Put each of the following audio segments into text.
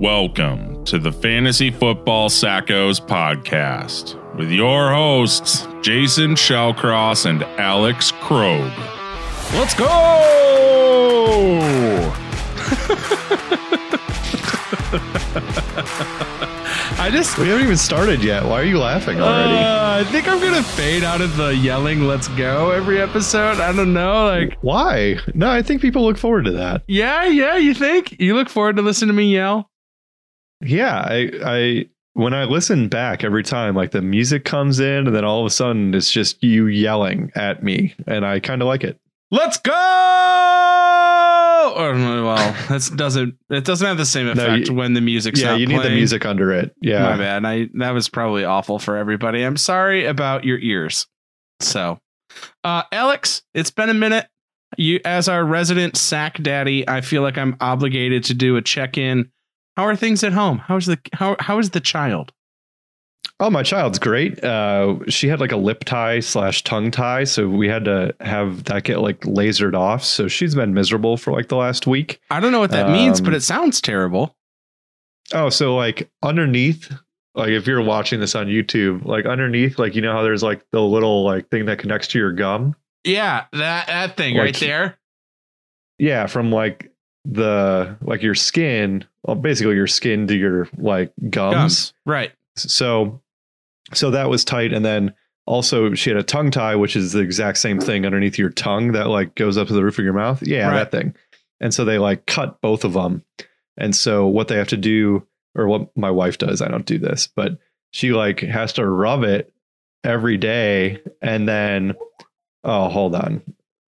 Welcome to the Fantasy Football Sackos podcast with your hosts, Jason Shellcross and Alex Krog. Let's go! I just We haven't even started yet. Why are you laughing already? Uh, I think I'm gonna fade out of the yelling "Let's go" every episode. I don't know, like Why? No, I think people look forward to that. yeah, yeah. You think you look forward to listening to me yell? Yeah, I, I when I listen back every time, like the music comes in, and then all of a sudden it's just you yelling at me, and I kind of like it. Let's go! Or, well, that doesn't it doesn't have the same No, effect you- when the music's yeah, you need the music under it. Yeah, my bad. I that was probably awful for everybody. I'm sorry about your ears. So, uh, Alex, it's been a minute. You, as our resident sack daddy, I feel like I'm obligated to do a check in. How are things at home? How's the how how is the child? Oh, my child's great. Uh, she had like a lip tie slash tongue tie, so we had to have that get like lasered off. So she's been miserable for like the last week. I don't know what that means, but Um, it sounds terrible. Oh, so like underneath, like if you're watching this on YouTube, like underneath, like you know how there's like the little like thing that connects to your gum. Yeah, that that thing Like- right there. Yeah, from like the like your skin, well, basically your skin to your like gums. Gums. Right. So, so that was tight, and then also she had a tongue tie, which is the exact same thing underneath your tongue that like goes up to the roof of your mouth. Yeah, Right. that thing. And so they like cut both of them. And so what they have to do, or what my wife does, I don't do this, but she like has to rub it every day, and then oh, hold on,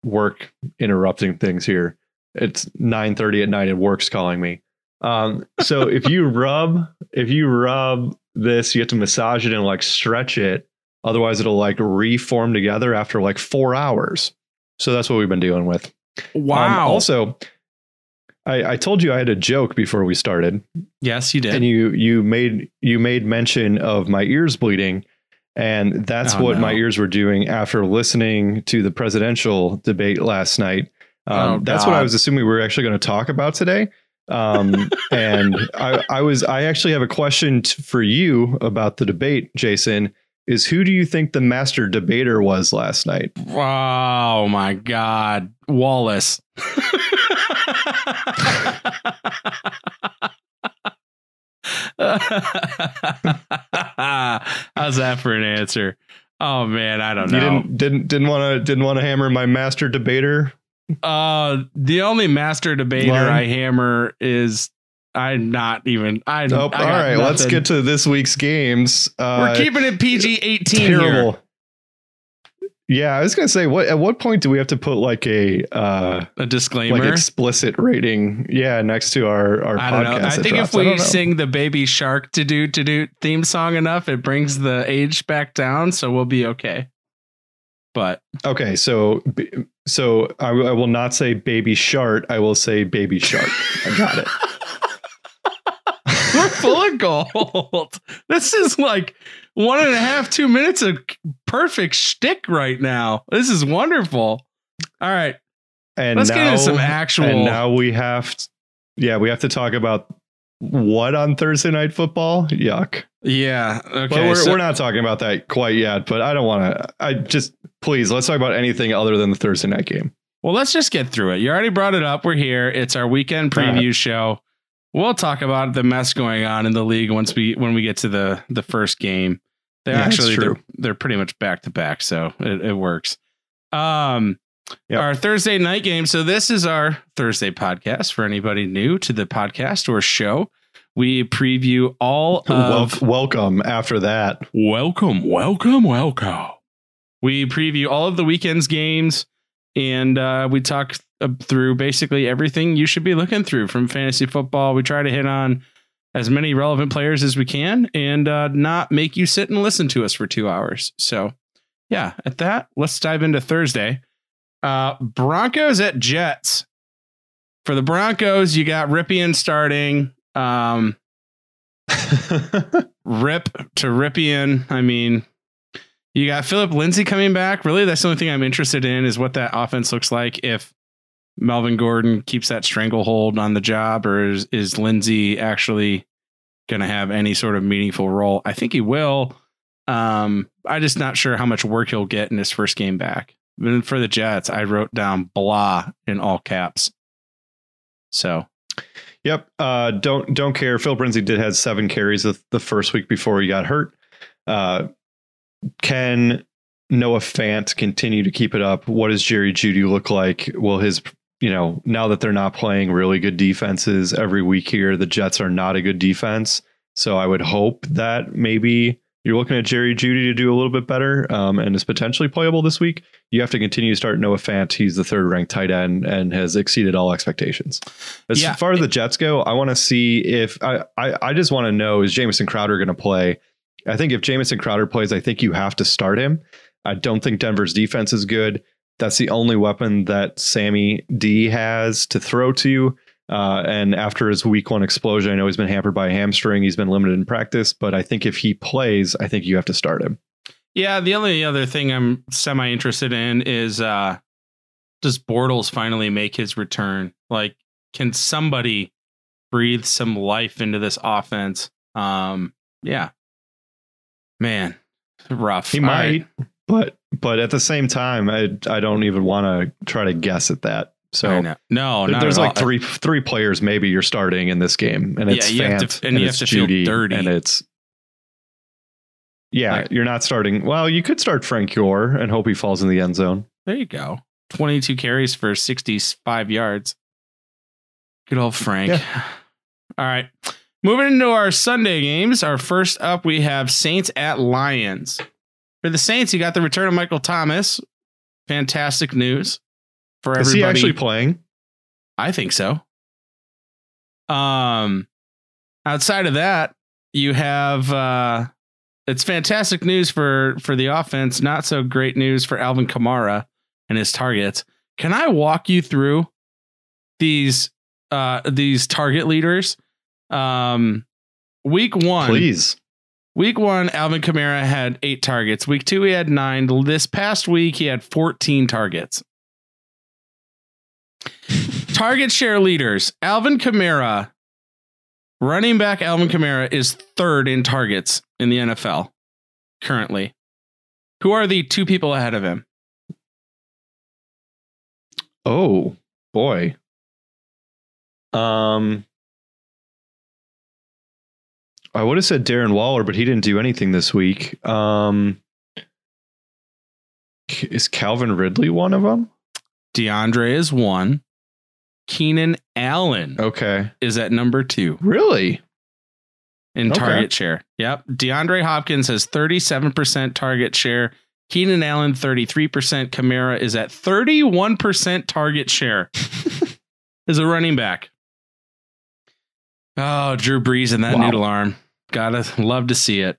work interrupting things here. It's nine thirty at night, and work's calling me. Um, so if you rub, if you rub this, you have to massage it and like stretch it. Otherwise, it'll like reform together after like four hours. So that's what we've been dealing with. Um, Wow. also, I, I told you I had a joke before we started, yes, you did. and you you made you made mention of my ears bleeding, and that's Oh, what no. my ears were doing after listening to the presidential debate last night. Um, Oh, that's what I was assuming we were actually going to talk about today. Um, and I, I was I actually have a question t- for you about the debate, Jason. Is who do you think the master debater was last night? Oh my God, Wallace. How's that for an answer? Oh man, I don't You know. didn't didn't didn't want to didn't want to hammer my master debater. Uh, the only master debater Line? I hammer is I'm not even. I. Oh, all I right, let's get to this week's games. Uh, We're keeping it PG eighteen here. Yeah, I was gonna say, what at what point do we have to put like a uh, A disclaimer. like explicit rating? Yeah, next to our our I podcast. I think drops? if we sing the baby shark to do to do theme song enough, it brings the age back down, so we'll be okay. But okay, so so I, will not say baby shark. I will say baby shark. I got it. we're full of gold. This is like one and a half, two minutes of perfect shtick right now. This is wonderful. All right, And let's now, get into some actual. And now we have, t- yeah, we have to talk about what on Thursday night football. Yuck. yeah. Okay. But we're, so- we're not talking about that quite yet. But I don't want to. I just please let's talk about anything other than the Thursday night game. Well, let's just get through it. You already brought it up. We're here. It's our weekend preview show. We'll talk about the mess going on in the league once we when we get to the the first game. They're Yeah, that's actually true. they're they're pretty much back to back, so it, it works. Um Yep. our Thursday night game. So this is our Thursday podcast for anybody new to the podcast or show. We preview all Wel- welcome after that. Welcome, welcome, welcome. We preview all of the weekend's games and uh, we talk through basically everything you should be looking through from fantasy football. We try to hit on as many relevant players as we can and uh, not make you sit and listen to us for two hours. So, yeah, at that, let's dive into Thursday. Uh, Broncos at Jets. For the Broncos, you got Rypien starting. Um, rip to Rypien. I mean, you got Phillip Lindsay coming back. Really, that's the only thing I'm interested in is what that offense looks like if Melvin Gordon keeps that stranglehold on the job, or is, is Lindsay actually going to have any sort of meaningful role? I think he will. Um, I'm just not sure how much work he'll get in his first game back. But for the Jets, I wrote down blah in all caps. So Yep. Uh, don't don't care. Phil Lindsay did have seven carries the, the first week before he got hurt. Uh, can Noah Fant continue to keep it up? What does Jerry Jeudy look like? Will his you know now that they're not playing really good defenses every week here, the Jets are not a good defense. So I would hope that maybe you're looking at Jerry Jeudy to do a little bit better um, and is potentially playable this week. You have to continue to start Noah Fant. He's the third ranked tight end and has exceeded all expectations. As Yeah. far as the Jets go, I want to see if I, I, I just want to know is Jamison Crowder going to play? I think if Jamison Crowder plays, I think you have to start him. I don't think Denver's defense is good. That's the only weapon that Sammy D has to throw to. Uh, and after his week one explosion, I know he's been hampered by a hamstring. He's been limited in practice, but I think if he plays, I think you have to start him. Yeah, the only other thing I'm semi interested in is uh does Bortles finally make his return? Like, can somebody breathe some life into this offense? Um, yeah. Man, rough. He All right. might, but but at the same time, I I don't even want to try to guess at that. So. No, there's like all. three three players maybe you're starting in this game, and Yeah, it's you to- Fant, and you have it's to feel dirty. and it's yeah, Like- you're not starting. Well, you could start Frank Gore and hope he falls in the end zone. There you go. 22 carries for 65 yards. Good old Frank. All right. Moving into our Sunday games. Our first up, we have Saints at Lions. For the Saints, you got the return of Michael Thomas. Fantastic news for Is everybody. he actually playing? I think so. Um, outside of that, you have uh, it's fantastic news for for the offense. Not so great news for Alvin Kamara and his targets. Can I walk you through these uh these target leaders? Um, week one, Please. Week one, Alvin Kamara had eight targets. Week two, he had nine. This past week, he had 14 targets. Target share leaders Alvin Kamara, running back Alvin Kamara, is third in targets in the NFL currently. Who are the two people ahead of him? Oh boy. Um, I would have said Darren Waller, but he didn't do anything this week. Um, is Calvin Ridley one of them? DeAndre is one. Keenan Allen Okay, is at number two. really? in Okay. target share. Yep. DeAndre Hopkins has 37% target share. Keenan Allen, 33%. Kamara is at 31% target share as a running back. Oh, Drew Brees and that Wow. noodle arm. Gotta love to see it.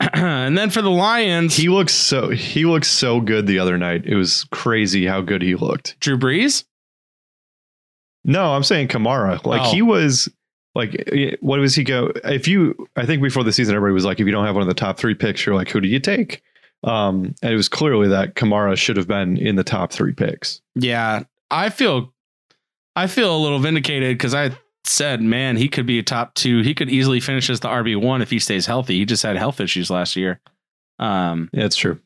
and then for the Lions, He looks so he looks so good the other night. It was crazy how good he looked. Drew Brees. No, I'm saying Kamara. Like Oh. he was like eh, what was he go if you I think before the season everybody was like if you don't have one of the top 3 picks you're like who do you take? Um and it was clearly that Kamara should have been in the top 3 picks. Yeah, I feel, I feel a little vindicated because I said, man, he could be a top two. He could easily finish as the RB one if he stays healthy. He just had health issues last year. Um, Yeah, it's true.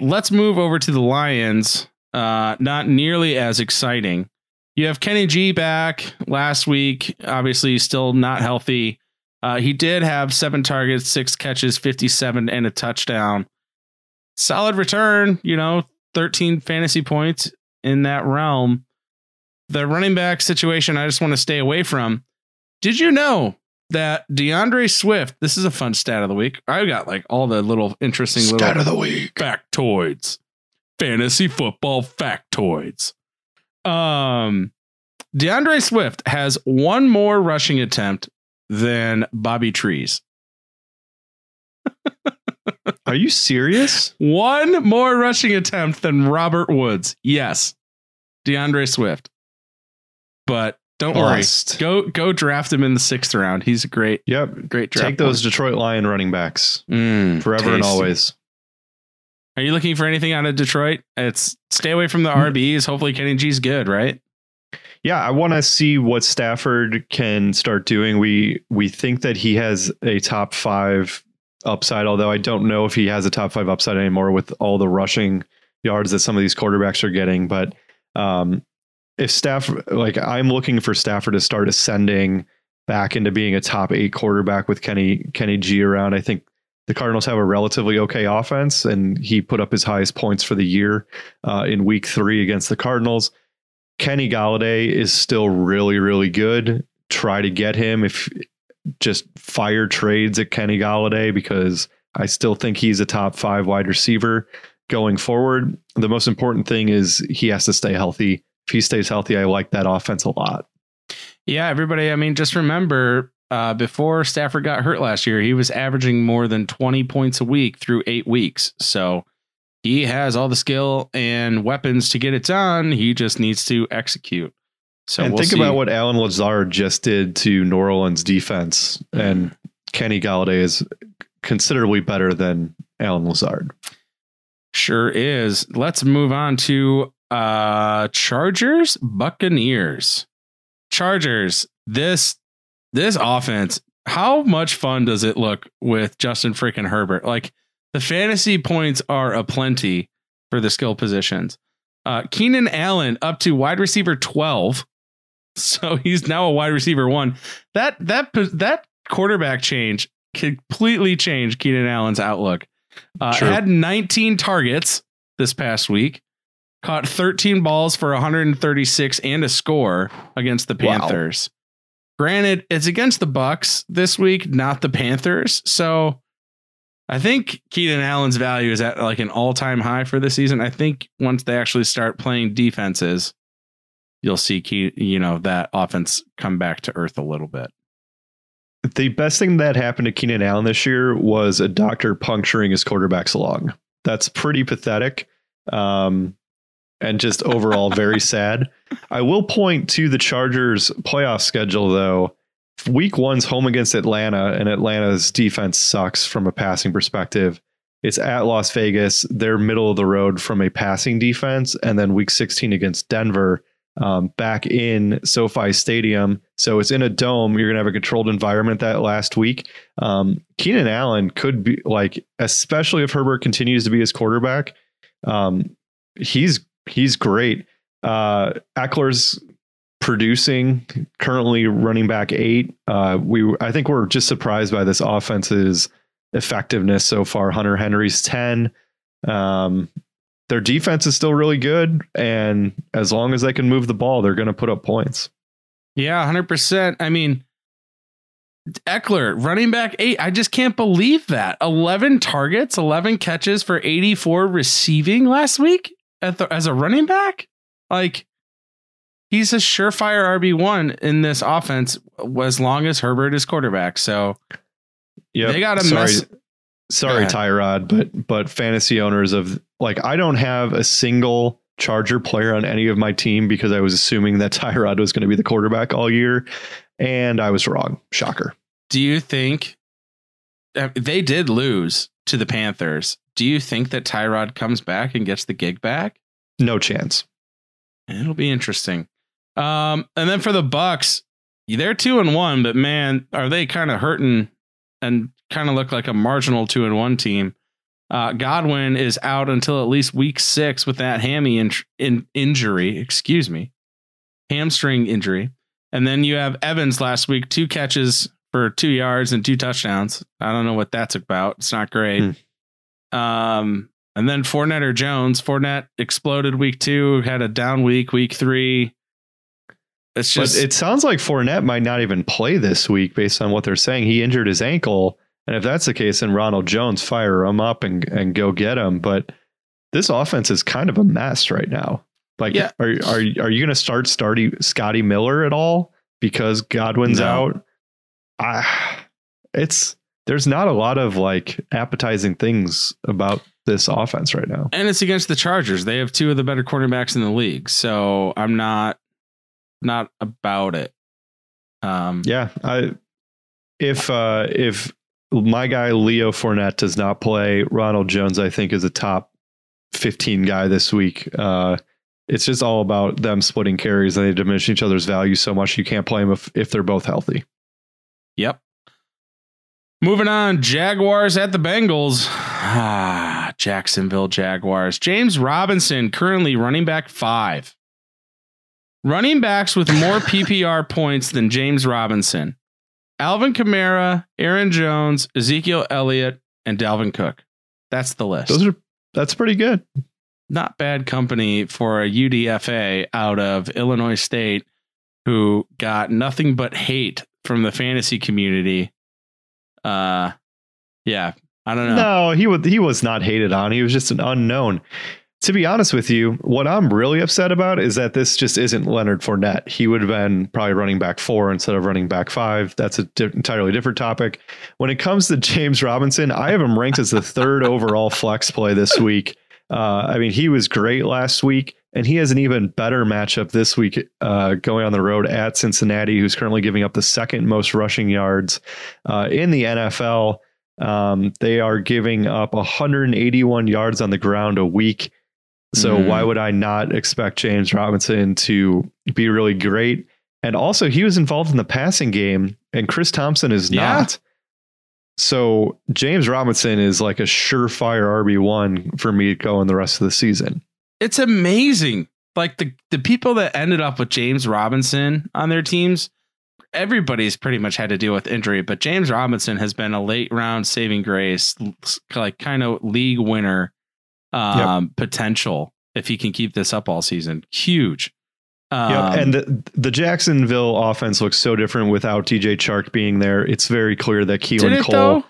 let's move over to the Lions. Uh, not nearly as exciting. You have Kenny G back last week. Obviously, still not healthy. Uh, he did have seven targets, six catches, 57, and a touchdown. Solid return, you know, 13 fantasy points in that realm. The running back situation, I just want to stay away from. Did you know that DeAndre Swift, this is a fun stat of the week. I got like all the little interesting little of the week. factoids. Fantasy football factoids. Um DeAndre Swift has one more rushing attempt than Bobby Trees. Are you serious? One more rushing attempt than Robert Woods. Yes. DeAndre Swift. But don't Bust. worry. Go go draft him in the sixth round. He's a great, Yep. great draft. Take those Detroit Lion running backs Mm, forever and always. Are you looking for anything out of Detroit? It's stay away from the RBs. Hopefully Kenny G's good, right? Yeah, I want to see what Stafford can start doing. We we think that he has a top five upside, although I don't know if he has a top five upside anymore with all the rushing yards that some of these quarterbacks are getting. But um, if Stafford, like I'm looking for Stafford to start ascending back into being a top eight quarterback with Kenny Kenny G around. I think the Cardinals have a relatively okay offense, and he put up his highest points for the year uh, in Week Three against the Cardinals. Kenny Golladay is still really, really good. Try to get him if just fire trades at Kenny Golladay because I still think he's a top five wide receiver going forward. The most important thing is he has to stay healthy. If he stays healthy, I like that offense a lot. Yeah, everybody. I mean, just remember uh, before Stafford got hurt last year, he was averaging more than 20 points a week through eight weeks. So he has all the skill and weapons to get it done. He just needs to execute. So and we'll think see. about what Allen Lazard just did to New Orleans defense, and Kenny Golladay is considerably better than Allen Lazard. Sure is. Let's move on to uh Chargers Buccaneers. Chargers. This this offense. How much fun does it look with Justin freaking Herbert? Like the fantasy points are aplenty for the skill positions. Uh, Keenan Allen up to wide receiver 12. So he's now a wide receiver one. That that that quarterback change completely changed Keenan Allen's outlook. Uh, had 19 targets this past week, caught 13 balls for 136 and a score against the Wow. Panthers. Granted, it's against the Bucks this week, not the Panthers. So I think Keenan Allen's value is at like an all-time high for the season. I think once they actually start playing defenses, you'll see Ke- you know that offense come back to earth a little bit. The best thing that happened to Keenan Allen this year was a doctor puncturing his quarterbacks along. That's pretty pathetic. Um, and just overall very sad. I will point to the Chargers playoff schedule though. Week one's home against Atlanta, and Atlanta's defense sucks from a passing perspective. It's at Las Vegas. They're middle of the road from a passing defense. And then week 16 against Denver, um, back in SoFi Stadium. So it's in a dome. You're going to have a controlled environment that last week. Um, Keenan Allen could be like, especially if Herbert continues to be his quarterback. Um, he's he's great. Uh, Ekeler's producing currently running back eight. Uh, we I think we're just surprised by this offense's effectiveness so far. Hunter Henry's ten. Um, their defense is still really good, and as long as they can move the ball, they're going to put up points. Yeah, 100%. I mean, Eckler, running back eight. I just can't believe that. 11 targets, 11 catches for 84 receiving last week the, as a running back. Like, he's a surefire RB1 in this offense as long as Herbert is quarterback. So, Yeah, They gotta sorry, mess- sorry, ahead. Tyrod, but but fantasy owners of like I don't have a single Charger player on any of my team because I was assuming that Tyrod was going to be the quarterback all year, and I was wrong. Shocker. do you think uh, they did lose to the Panthers? Do you think that Tyrod comes back and gets the gig back? No chance. It'll be interesting. Um, and then for the Bucks, they're two and one, but man, are they kind of hurting and kind of look like a marginal two and one team? Uh, Godwin is out until at least week six with that hammy in, in injury. Excuse me, hamstring injury. And then you have Evans last week, two catches for two yards and two touchdowns. I don't know what that's about. It's not great. Um, and then Fournette or Jones. Fournette exploded week two, had a down week, week three. It's just but it sounds like Fournette might not even play this week based on what they're saying. He injured his ankle. And if that's the case, then Ronald Jones fire him up and, and go get him. But this offense is kind of a mess right now. Like, Yeah. are are are you going to start starting Scotty Miller at all because Godwin's No. out? Ah, it's there's not a lot of like appetizing things about this offense right now. and it's against the Chargers. They have two of the better cornerbacks in the league. So I'm not not about it. Um Yeah, I if uh if my guy Leo Fournette does not play, Ronald Jones I think is a top 15 guy this week. Uh it's just all about them splitting carries and they diminish each other's value so much you can't play them if, if they're both healthy. Yep. Moving on, Jaguars at the Bengals. Ah, Jacksonville Jaguars. James Robinson currently running back five. Running backs with more PPR points than James Robinson. Alvin Kamara, Aaron Jones, Ezekiel Elliott, and Dalvin Cook. That's the list. Those are that's pretty good. Not bad company for a UDFA out of Illinois State who got nothing but hate from the fantasy community. Uh yeah, I don't know. No, he was he was not hated on. He was just an unknown. To be honest with you, what I'm really upset about is that this just isn't Leonard Fournette. He would have been probably running back four instead of running back five. That's an di- entirely different topic. When it comes to James Robinson, I have him ranked as the third overall flex play this week. Uh, I mean, he was great last week, and he has an even better matchup this week uh, going on the road at Cincinnati, who's currently giving up the second most rushing yards uh, in the NFL. Um, they are giving up 181 yards on the ground a week. So Mhm. why would I not expect James Robinson to be really great? And also, he was involved in the passing game, and Chris Thompson is Yeah. not. So James Robinson is like a surefire RB one for me going the rest of the season. It's amazing. Like the the people that ended up with James Robinson on their teams, everybody's pretty much had to deal with injury, but James Robinson has been a late round saving grace, like kind of league winner um, potential if he can keep this up all season. Huge. Um, Yep. And the, the Jacksonville offense looks so different without DJ Chark being there. It's very clear that Keelan Cole. though?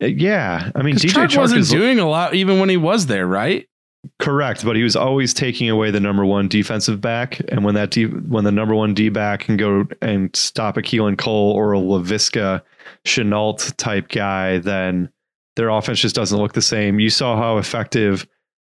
Uh, Yeah, I mean, DJ Chark Chark wasn't is doing a lot even when he was there, right? Correct, but he was always taking away the number one defensive back, and when that D, when the number one D back can go and stop a Keelan Cole or a Laviska Shenault type guy, then their offense just doesn't look the same. You saw how effective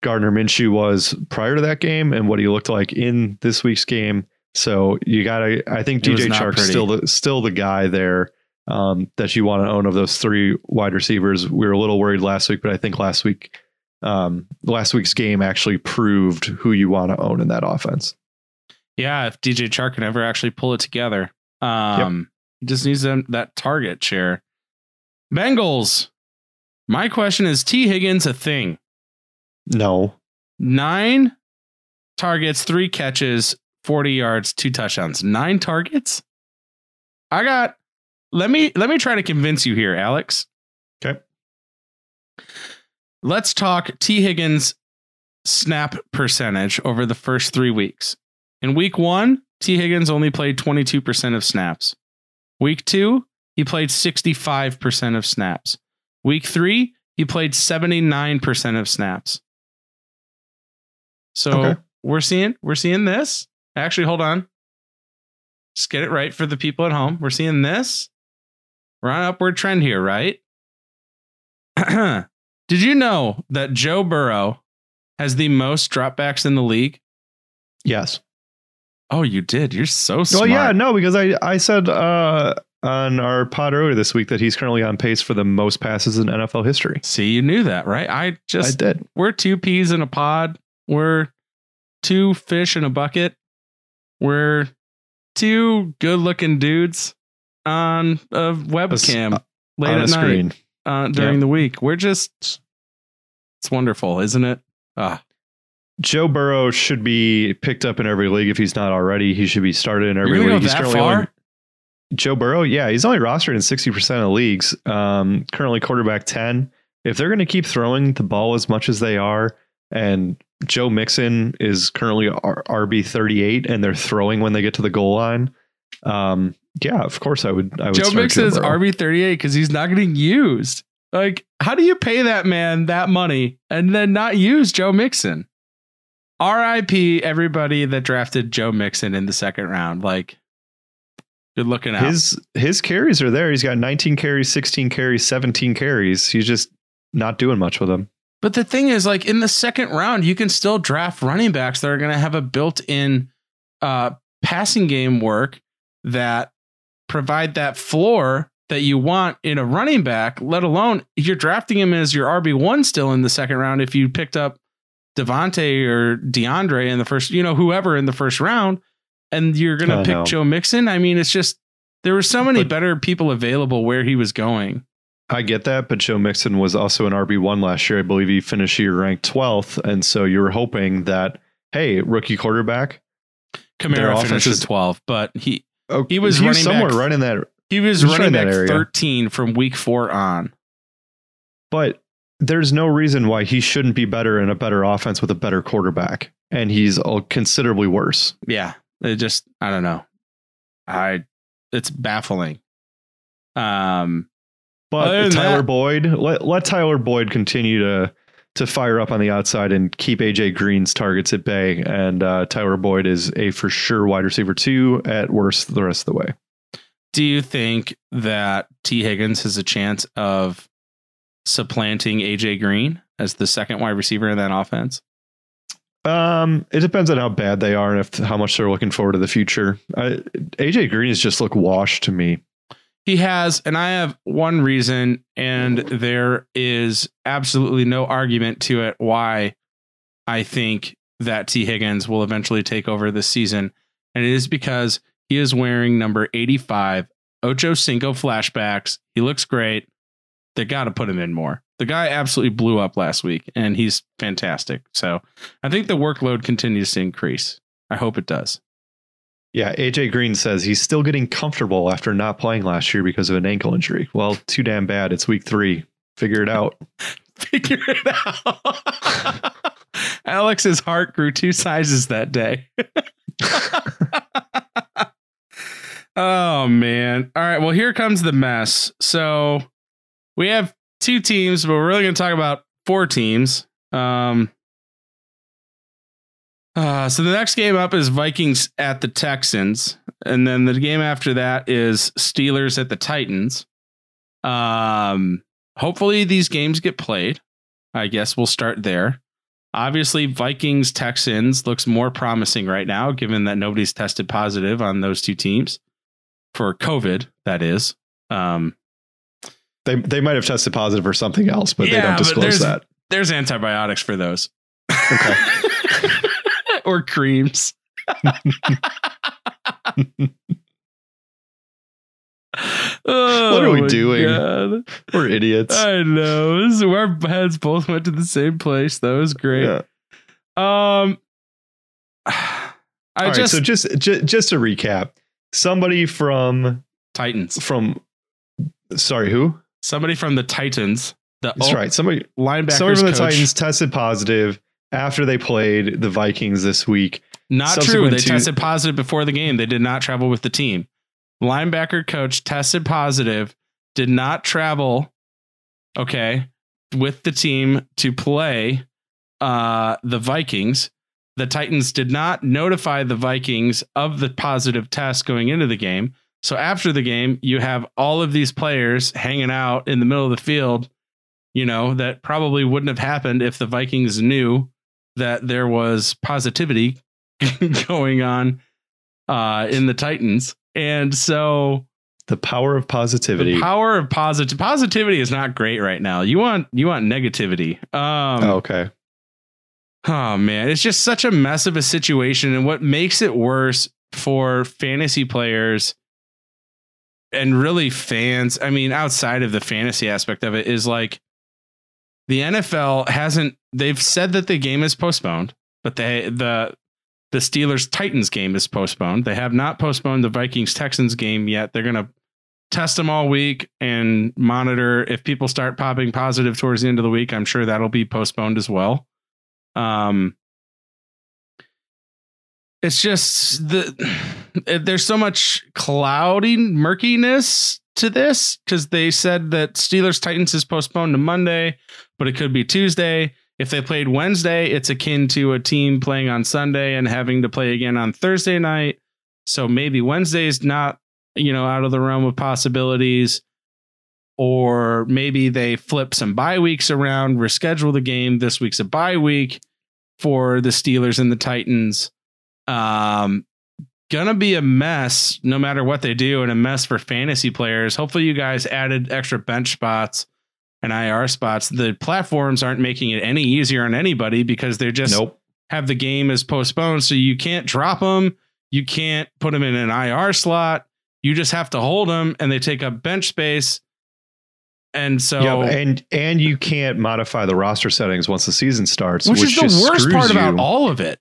Gardner Minshew was prior to that game and what he looked like in this week's game. So you gotta, I think It DJ Chark's still the still the guy there um, that you want to own of those three wide receivers. We were a little worried last week, but I think last week, um, last week's game actually proved who you want to own in that offense. Yeah, if DJ Chark can ever actually pull it together. Um he just needs them that target share. Bengals. My question is Tee Higgins a thing? No, Nine targets, three catches, 40 yards, two touchdowns. Nine targets? I got let me let me try to convince you here, Alex. Okay. Let's talk Tee Higgins snap percentage over the first three weeks. In week one, Tee Higgins only played 22% of snaps. Week two, he played 65% of snaps. Week three, he played 79% of snaps. So Okay. we're seeing we're seeing this. Actually, hold on. Just get it right for the people at home. We're seeing this. We're on an upward trend here, right? Did you know that Joe Burrow has the most dropbacks in the league? yes. Oh, you did. You're so smart. Well, yeah, no, because I I said uh, on our pod earlier this week that he's currently on pace for the most passes in NFL history. See, you knew that, right? I I just did. we're two peas in a pod. We're two fish in a bucket. We're two good-looking dudes on a webcam late on at a night screen. uh, during Yep. the week. We're just it's wonderful, isn't it? Ah, Joe Burrow should be picked up in every league if he's not already. He should be started in every league. he's that currently far? only Joe Burrow, yeah, he's only rostered in 60% of leagues. Um, currently quarterback 10. If they're going to keep throwing the ball as much as they are, and Joe Mixon is currently R- RB 38, and they're throwing when they get to the goal line, um, yeah, of course I would. I would Joe Mixon is RB thirty eight because he's not getting used. Like, how do you pay that man that money and then not use Joe Mixon? R.I.P. Everybody that drafted Joe Mixon in the second round. Like, good looking out. His his carries are there. He's got 19 carries, 16 carries, 17 carries. He's just not doing much with them. But the thing is, like in the second round, you can still draft running backs that are going to have a built-in uh, passing game work that provide that floor that you want in a running back. Let alone you're drafting him as your RB one still in the second round if you picked up Devontae or DeAndre in the first, you know, whoever in the first round, and you're gonna I pick. Joe Mixon. I mean, it's just there were so many But- better people available where he was going. I get that, but Joe Mixon was also an RB one last year. I believe he finished year ranked twelfth, and so you were hoping that hey, rookie quarterback, Their Kamara offense finished is- at 12, but he oh, He was he running somewhere back- right in that. He was running back that area. 13 from week four on. But there's no reason why he shouldn't be better in a better offense with a better quarterback, and he's considerably worse. Yeah, it just I don't know. I it's baffling. Um, But Tyler that- Boyd, let let Tyler Boyd continue to to fire up on the outside and keep AJ Green's targets at bay. And uh, Tyler Boyd is a for sure wide receiver two at worst the rest of the way. Do you think that Tee Higgins has a chance of supplanting AJ Green as the second wide receiver in that offense? Um, it depends on how bad they are and if how much they're looking forward to the future. AJ Green has just looked washed to me. He has, and I have one reason, and there is absolutely no argument to it why I think that Tee Higgins will eventually take over this season. And it is because he is wearing number 85, Ocho Cinco flashbacks. He looks great. They got to put him in more. The guy absolutely blew up last week, and he's fantastic. So I think the workload continues to increase. I hope it does. Yeah, AJ Green says he's still getting comfortable after not playing last year because of an ankle injury. Well, too damn bad. It's week three. Figure it out. figure it out. Alex's heart grew two sizes that day. oh man. All right, well here comes the mess. So we have two teams, but we're really going to talk about four teams. Um uh, so the next game up is Vikings at the Texans, and then the game after that is Steelers at the Titans. Um, hopefully these games get played. I guess we'll start there. Obviously, Vikings Texans looks more promising right now, given that nobody's tested positive on those two teams for COVID. That is. Um, They they might have tested positive for something else, but they don't disclose there's- that. there's antibiotics for those. Okay. or creams. Oh, What are we doing? God. We're idiots. I know. This is- our heads both went to the same place. That was great. Yeah. Um, I All right, just so just, just just to recap, somebody from Titans. from sorry, who? Somebody from the Titans. The That's right. Somebody linebackers somebody from the coach. Titans tested positive after they played the Vikings this week. Not true. They to- tested positive before the game. They did not travel with the team. Linebacker coach tested positive, did not travel, okay, with the team to play uh, the Vikings. The Titans did not notify the Vikings of the positive test going into the game. So after the game, you have all of these players hanging out in the middle of the field, you know, that probably wouldn't have happened if the Vikings knew that there was positivity going on uh, in the Titans. And so The power of positivity. the power of positive positivity is not great right now. You want you want negativity. Um oh, okay. Oh man, it's just such a mess of a situation. And what makes it worse for fantasy players and really fans, I mean, outside of the fantasy aspect of it, is like the NFL hasn't they've said that the game is postponed, but they the the Steelers Titans game is postponed. They have not postponed the Vikings Texans game yet. They're gonna test them all week and monitor if people start popping positive towards the end of the week. I'm sure that'll be postponed as well. Um, it's just the there's so much cloudy murkiness to this because they said that Steelers Titans is postponed to Monday, but it could be Tuesday. If they played Wednesday, it's akin to a team playing on Sunday and having to play again on Thursday night. So maybe Wednesday is not, you know, out of the realm of possibilities. Or maybe they flip some bye weeks around, reschedule the game. This week's a bye week for the Steelers and the Titans. Um, gonna be a mess no matter what they do, and a mess for fantasy players. Hopefully, you guys added extra bench spots and IR spots, the platforms aren't making it any easier on anybody because they're just Nope. have the game is postponed. So you can't drop them. You can't put them in an IR slot. You just have to hold them and they take up bench space. And so, Yeah, and and you can't modify the roster settings once the season starts, which, is the worst part about all of it.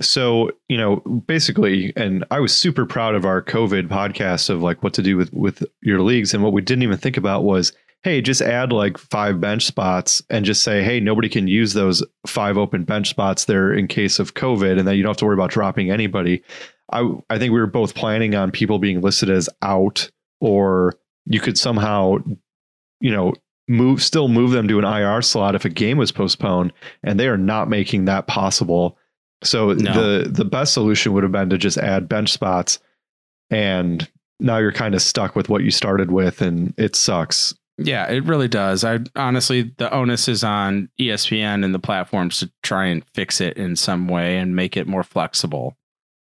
so you know basically and i was super proud of our covid podcast of like what to do with with your leagues. And what we didn't even think about was hey just add like five bench spots and just say hey nobody can use those five open bench spots there in case of covid and then you don't have to worry about dropping anybody. I i think we were both planning on people being listed as out or you could somehow you know move still move them to an ir slot if a game was postponed and they are not making that possible so No. the the best solution would have been to just add bench spots, and now you're kind of stuck with what you started with, and it sucks. Yeah, it really does. I honestly, the onus is on ESPN and the platforms to try and fix it in some way and make it more flexible.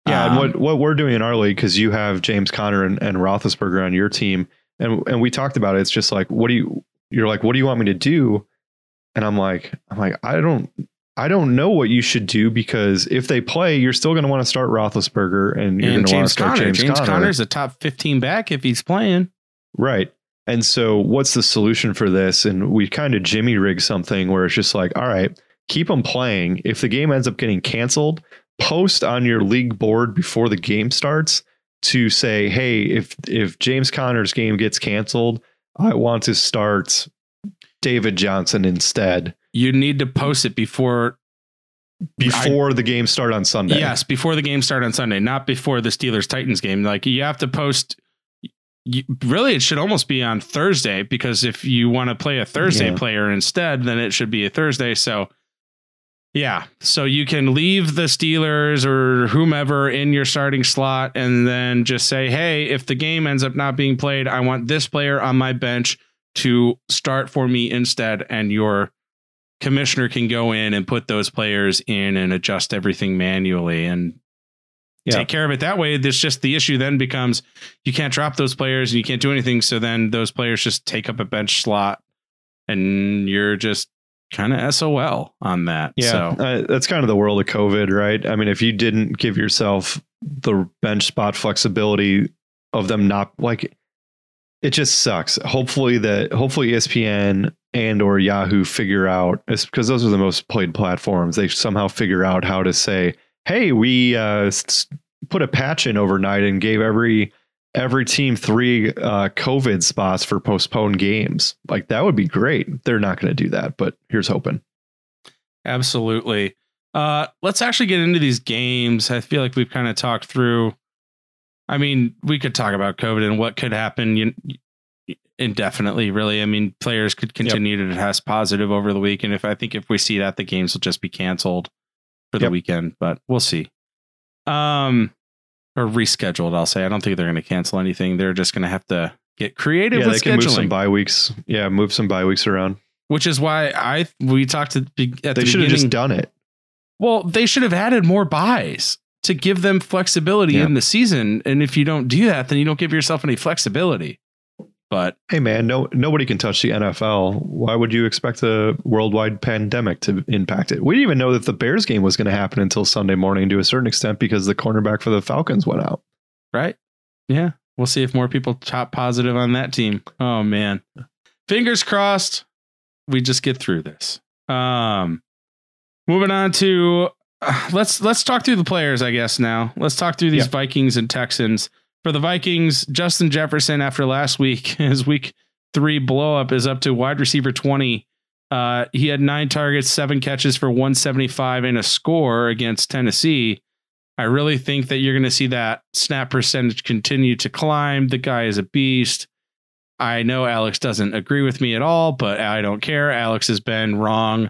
Yeah, Um, and what what we're doing in our league because you have James Conner and, and Roethlisberger on your team, and and we talked about it. It's just like, what do you? You're like, what do you want me to do? And I'm like, I'm like, I don't. I don't know what you should do because if they play, you're still going to want to start Roethlisberger and you're going to want to James start Conner. James, James Conner. Conner's a top 15 back if he's playing. Right. And so, what's the solution for this? And we kind of jimmy rig something where it's just like, all right, keep them playing. If the game ends up getting canceled, post on your league board before the game starts to say, hey, if if James Conner's game gets canceled, I want to start David Johnson instead You need to post it before before the game start on Sunday. Yes, before the game start on Sunday, not before the Steelers Titans game. Like you have to post. You, really, it should almost be on Thursday because if you want to play a Thursday Yeah. player instead, then it should be a Thursday. So, yeah, so you can leave the Steelers or whomever in your starting slot, and then just say, "Hey, if the game ends up not being played, I want this player on my bench to start for me instead," and your commissioner can go in and put those players in and adjust everything manually and Yeah. take care of it that way. There's just the issue then becomes you can't drop those players and you can't do anything. So then those players just take up a bench slot and you're just kind of SOL on that. Yeah, So uh, that's kind of the world of COVID, right? I mean, if you didn't give yourself the bench spot flexibility of them not like, it just sucks. Hopefully that hopefully ESPN and or Yahoo figure out because those are the most played platforms. They somehow figure out how to say, "Hey, we uh, put a patch in overnight and gave every." Every team three uh, COVID spots for postponed games. Like that would be great. They're not going to do that, but here's hoping. absolutely. Uh, let's actually get into these games. I feel like we've kind of talked through. I mean, we could talk about COVID and what could happen indefinitely. Really, I mean, players could continue to test positive over the week, and if I think if we see that, the games will just be canceled for the Yep. weekend. But we'll see. Um, or rescheduled. I'll say. I don't think they're going to cancel anything. They're just going to have to get creative yeah, they with can move some bye weeks. Yeah, move some bye weeks around. which is why I we talked at, the- at They the should have just done it. Well, they should have added more buys to give them flexibility Yeah. in the season. And if you don't do that, then you don't give yourself any flexibility. But Hey man, no nobody can touch the NFL. Why would you expect a worldwide pandemic to impact it? We didn't even know that the Bears game was going to happen until Sunday morning to a certain extent because the cornerback for the Falcons went out. right, yeah, we'll see if more people top positive on that team. Oh man, fingers crossed. We just get through this. Um, moving on to uh, let's let's talk through the players. I guess now let's talk through these Yeah. Vikings and Texans. For the Vikings, Justin Jefferson after last week, his week three blow up is up to wide receiver 20. Uh, he had nine targets, seven catches for 175 and a score against Tennessee. I really think that you're going to see that snap percentage continue to climb. The guy is a beast. I know Alex doesn't agree with me at all, but I don't care. Alex has been wrong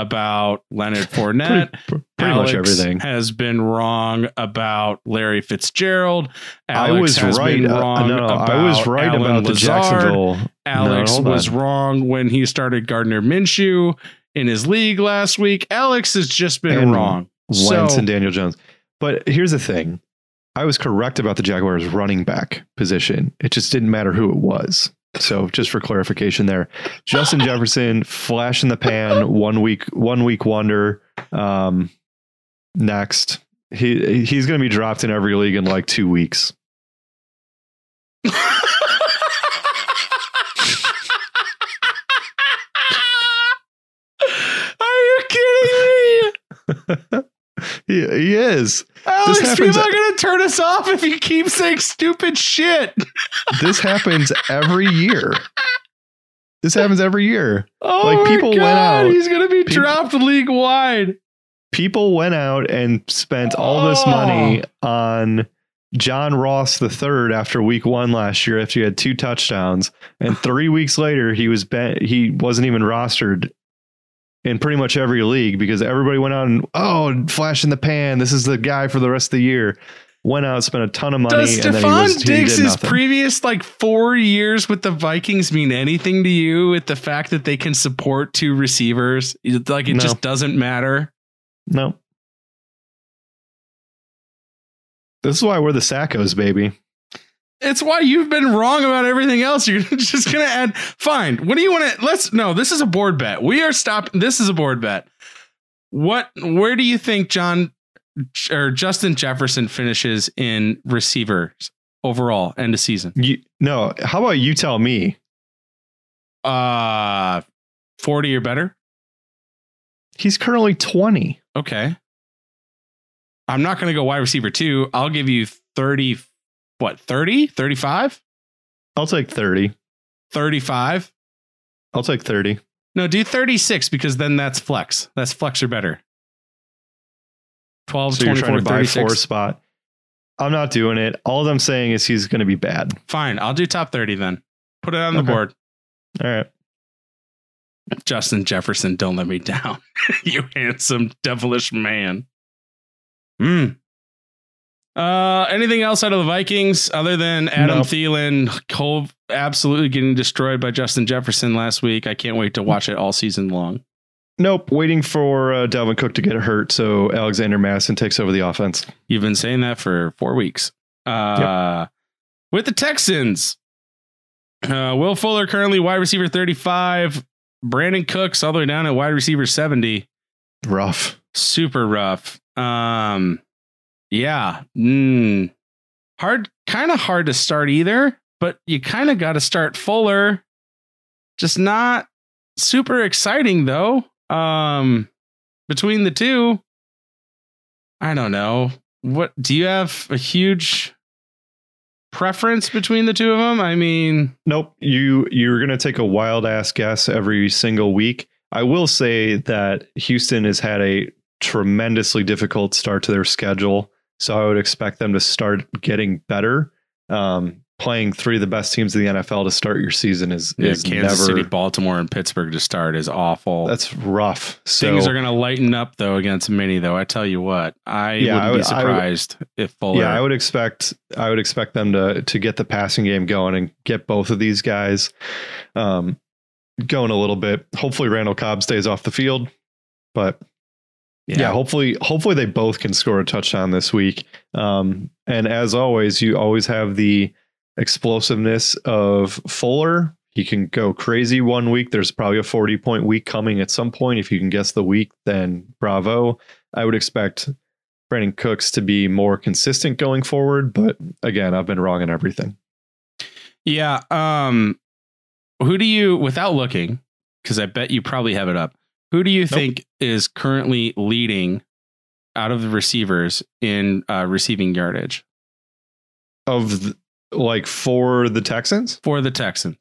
about Leonard Fournette. Pretty, pretty much everything. has been wrong about Larry Fitzgerald. I Alex was has right. been uh, wrong no, about I was right Alan about the Lazard. Jacksonville. Alex hold was on. wrong when he started Gardner Minshew in his league last week. Alex has just been And wrong. Wentz So- and Daniel Jones. But here's the thing. I was correct about the Jaguars running back position. It just didn't matter who it was. So just for clarification there, Justin Jefferson, flash in the pan, one week, one week wonder. Um, next, he he's going to be dropped in every league in like two weeks. Are you kidding me? he, he is. Alex, happens- people are going to turn us off if you keep saying stupid shit. This happens every year. This happens every year. Oh Like, my people went God, out- He's going to be people- dropped league wide. People went out and spent all this Oh. money on John Ross the third after week one last year after he had two touchdowns, and three weeks later he was ben- he wasn't even rostered in pretty much every league because everybody went out and oh flash in the pan this is the guy for the rest of the year went out spent a ton of money Does and then he Stefon Diggs' previous like four years with the Vikings mean anything to you with the fact that they can support two receivers? Like it No. just doesn't matter. no this is why we're the Sackos baby It's why you've been wrong about everything else. You're just gonna add fine. What do you want to let's no, this is a board bet. We are stopping this is a board bet. What where do you think John or Justin Jefferson finishes in receivers overall end of season? you, no how about you tell me Uh 40 or better? he's currently 20 Okay. I'm not going to go wide receiver two. I'll give you 30, what, 30, 35, I'll take 30 35. I'll take 30 No, do 36 because then that's flex. That's flex or better. 12, so you're 24, trying to buy four spot I'm not doing it all I'm saying is he's going to be bad Fine. I'll do top 30 then. Put it on the board. all right Justin Jefferson, don't let me down. you handsome, devilish man. Hmm. Uh, anything else out of the Vikings other than Adam No. Thielen Cole absolutely getting destroyed by Justin Jefferson last week? I can't wait to watch it all season long. Nope, waiting for uh, Dalvin Cook to get hurt so Alexander Mattison takes over the offense. You've been saying that for four weeks. Uh, With the Texans, uh, Will Fuller currently wide receiver 35. Brandin Cooks all the way down at wide receiver 70. Rough. super rough. Um, yeah, mm, hard, kind of hard to start either. But you kind of got to start Fuller. Just not super exciting though. Um, between the two, I don't know. What do you have a huge preference between the two of them? I mean, Nope, you you're going to take a wild ass guess every single week. I will say that Houston has had a tremendously difficult start to their schedule, so I would expect them to start getting better. Um, playing three of the best teams in the NFL to start your season is yeah, is Kansas never City, Baltimore, and Pittsburgh to start is awful. that's rough. So Things are going to lighten up though against Mini though. I tell you what, I Yeah, wouldn't I would- be I would- surprised if Fuller. Yeah, I would expect I would expect them to to get the passing game going and get both of these guys um, going a little bit. Hopefully, Randall Cobb stays off the field, but yeah. hopefully, hopefully they both can score a touchdown this week. Um, and as always, you always have the explosiveness of Fuller. He can go crazy one week. There's probably a 40 point week coming at some point. If you can guess the week, then bravo. I would expect Brandin Cooks to be more consistent going forward. But again, I've been wrong on everything. yeah. Um, who do you, without looking, because I bet you probably have it up. Who do you think is currently leading out of the receivers in uh, receiving yardage Of th- like for the Texans, for the Texans?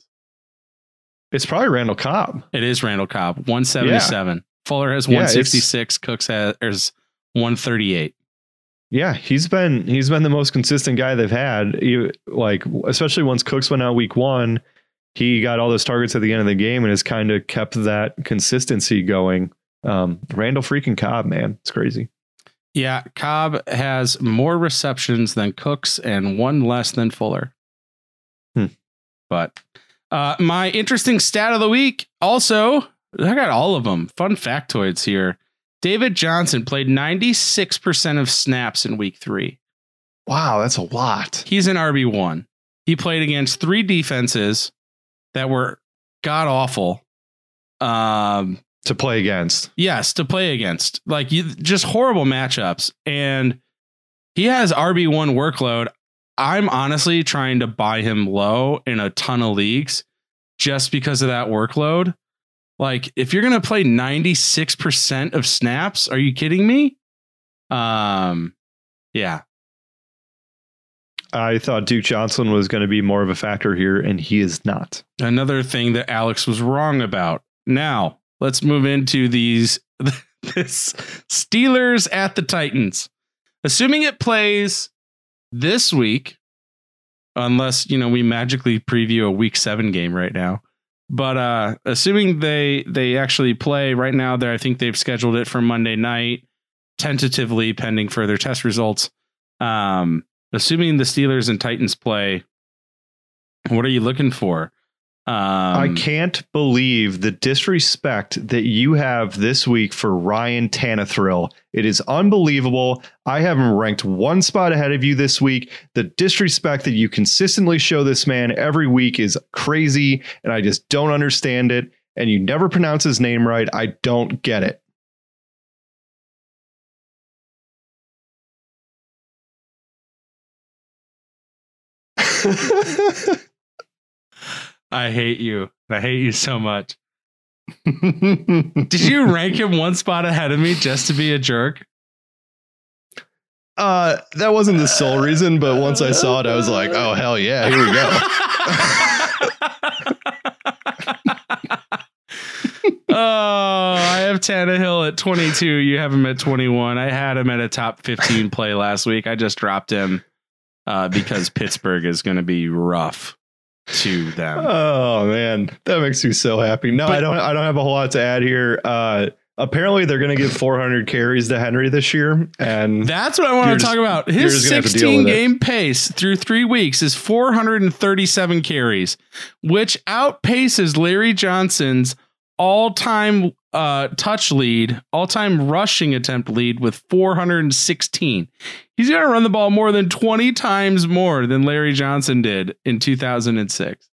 it's probably Randall Cobb. It is Randall Cobb, one seventy seven. Fuller has Yeah, one it's- sixty six. Cooks has, has one thirty eight. Yeah, he's been he's been the most consistent guy they've had. Like especially once Cooks went out week one, he got all those targets at the end of the game and has kind of kept that consistency going. Um, Randall freaking Cobb, man, it's crazy. Yeah, Cobb has more receptions than Cooks and one less than Fuller. Hmm. But uh, my interesting stat of the week also, I got all of them. Fun factoids here. David Johnson played 96% of snaps in week three. Wow, that's a lot. He's an RB1. He played against three defenses that were god awful. Um, to play against. yes, to play against, like you, just horrible matchups, and he has RB one workload. I'm honestly trying to buy him low in a ton of leagues just because of that workload. Like, if you're gonna play 96% of snaps, are you kidding me? Um, yeah, I thought Duke Johnson was going to be more of a factor here, and he is not. another thing that Alex was wrong about. Now, let's move into these this Steelers at the Titans. Assuming it plays this week, unless, you know, we magically preview a week 7 game right now. But uh assuming they they actually play right now there I think they've scheduled it for Monday night tentatively pending further test results. Um assuming the Steelers and Titans play what are you looking for? Um, I can't believe the disrespect that you have this week for Ryan Tannehill. It is unbelievable. I have him ranked one spot ahead of you this week. The disrespect that you consistently show this man every week is crazy, and I just don't understand it. And you never pronounce his name right. I don't get it. I hate you. I hate you so much. Did you rank him one spot ahead of me just to be a jerk? Uh, that wasn't the sole reason, but once I saw it, I was like, "Oh hell yeah, here we go." oh, I have Tannehill at 22. You have him at 21. I had him at a top 15 play last week. I just dropped him uh, because Pittsburgh is going to be rough to them. Oh man, that makes me so happy. No, But- I don't. I don't have a whole lot to add here. Uh, apparently, they're going to give 400 carries to Henry this year, and That's what I want to talk about. His just gonna have to deal 16 with it. game pace through three weeks is 437 carries, which outpaces Larry Johnson's all time uh, touch lead, all time rushing attempt lead with 416. He's going to run the ball more than 20 times more than Larry Johnson did in 2006.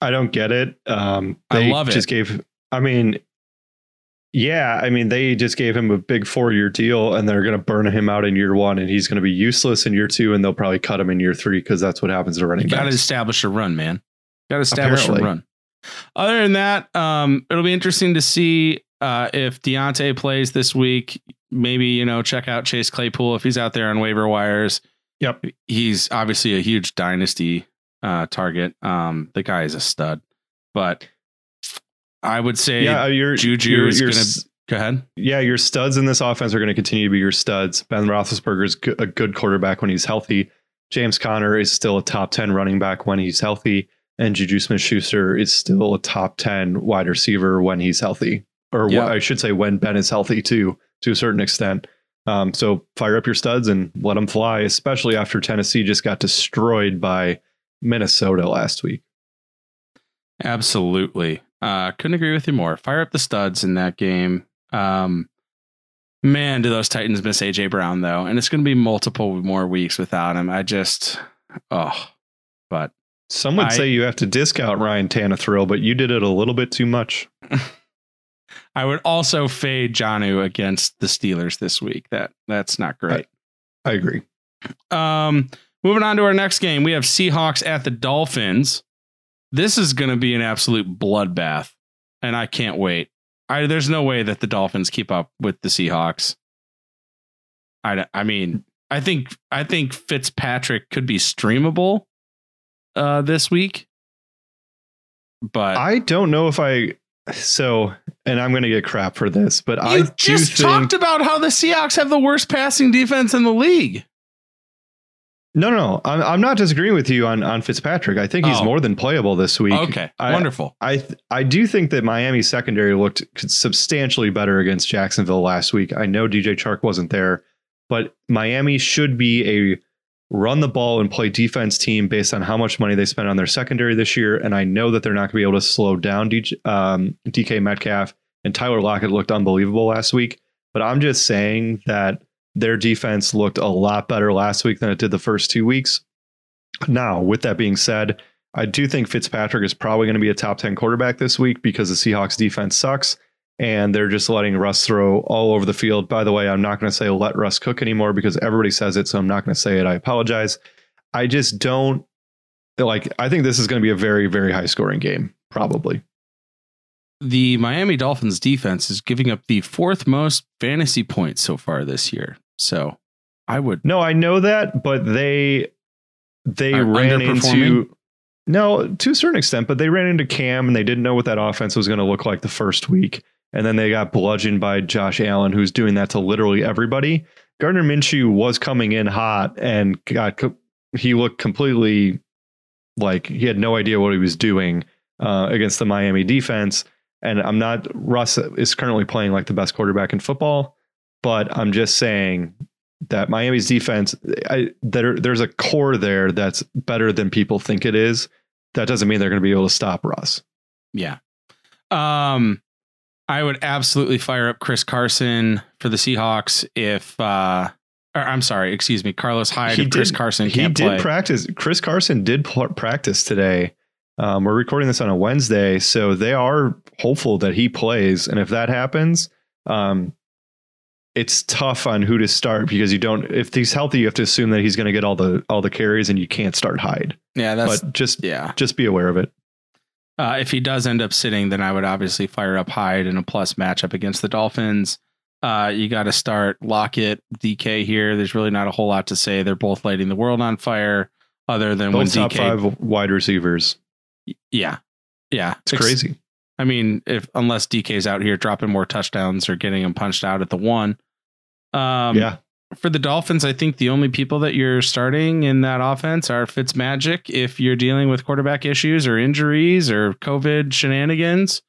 I don't get it. Um, I love it. just gave. I mean, yeah, I mean, they just gave him a big four-year deal, and they're going to burn him out in year one, and he's going to be useless in year two, and they'll probably cut him in year three because that's what happens to running You got to backs. establish a run, man. Got to establish Apparently. a run. Other than that, um, it'll be interesting to see uh, if Diontae plays this week. Maybe you know, check out Chase Claypool if he's out there on waiver wires. Yep. he's obviously a huge dynasty uh, target. Um, the guy is a stud, but I would say Yeah, your Juju your- is gonna- go ahead. yeah, your studs in this offense are going to continue to be your studs. Ben Roethlisberger is a good quarterback when he's healthy. James Conner is still a top 10 running back when he's healthy. And Juju Smith Schuster is still a top 10 wide receiver when he's healthy. Or Yeah. I should say, when Ben is healthy, too, to a certain extent. Um, so fire up your studs and let them fly, especially after Tennessee just got destroyed by Minnesota last week. Absolutely. Uh, couldn't agree with you more. Fire up the studs in that game. Um, man, do those Titans miss AJ Brown though, and it's going to be multiple more weeks without him. I just, oh, but Some would I- say you have to discount Ryan Tannehill, but you did it a little bit too much. I would also fade Jonnu against the Steelers this week. That that's not great. I agree. Um, moving on to our next game, we have Seahawks at the Dolphins. This is going to be an absolute bloodbath, and I can't wait. I, there's no way that the Dolphins keep up with the Seahawks. I, I mean, I think I think Fitzpatrick could be streamable uh, this week, but I don't know if I so and I'm going to get crap for this, but I you do just think talked about how the Seahawks have the worst passing defense in the league. No, no, no. I'm I'm not disagreeing with you on on Fitzpatrick. I think he's Oh. more than playable this week. Okay, I- wonderful. I I do think that Miami secondary looked substantially better against Jacksonville last week. I know DJ Chark wasn't there, but Miami should be a run the ball and play defense team based on how much money they spent on their secondary this year. And I know that they're not going to be able to slow down DJ, um, DK Metcalf and Tyler Lockett looked unbelievable last week. But I'm just saying that their defense looked a lot better last week than it did the first two weeks. Now, with that being said, I do think Fitzpatrick is probably going to be a top 10 quarterback this week because the Seahawks defense sucks and they're just letting Russ throw all over the field. By the way, I'm not going to say let Russ cook anymore because everybody says it, so I'm not going to say it. I apologize. I just don't like I think this is going to be a very very high scoring game probably. The Miami Dolphins defense is giving up the fourth most fantasy points so far this year. So, I would No, I know that, but they they ran into no to a certain extent, but they ran into Cam and they didn't know what that offense was going to look like the first week, and then they got bludgeoned by Josh Allen, who's doing that to literally everybody. Gardner Minshew was coming in hot and got he looked completely like he had no idea what he was doing uh, against the Miami defense. And I'm not Russ is currently playing like the best quarterback in football, but I'm just saying that Miami's defense, I, there, there's a core there that's better than people think it is. That doesn't mean they're going to be able to stop Russ. Yeah. Um, I would absolutely fire up Chris Carson for the Seahawks if, uh, or I'm sorry, excuse me, Carlos Hyde. if Chris Carson he can't did play. practice. Chris Carson did pl- practice today. Um, we're recording this on a Wednesday, so they are hopeful that he plays. And if that happens, um, it's tough on who to start because you don't. If he's healthy, you have to assume that he's going to get all the all the carries, and you can't start Hyde. yeah, that's But just yeah. just be aware of it. Uh, if he does end up sitting, then I would obviously fire up Hyde in a plus matchup against the Dolphins. Uh, you got to start Lockett, DK here. There's really not a whole lot to say. They're both lighting the world on fire. Other than when Both top DK, five wide receivers. yeah, yeah, It's crazy. I mean, if unless DK's out here dropping more touchdowns or getting him punched out at the one. Um, yeah, For the Dolphins, I think the only people that you're starting in that offense are Fitzmagic if you're dealing with quarterback issues or injuries or COVID shenanigans,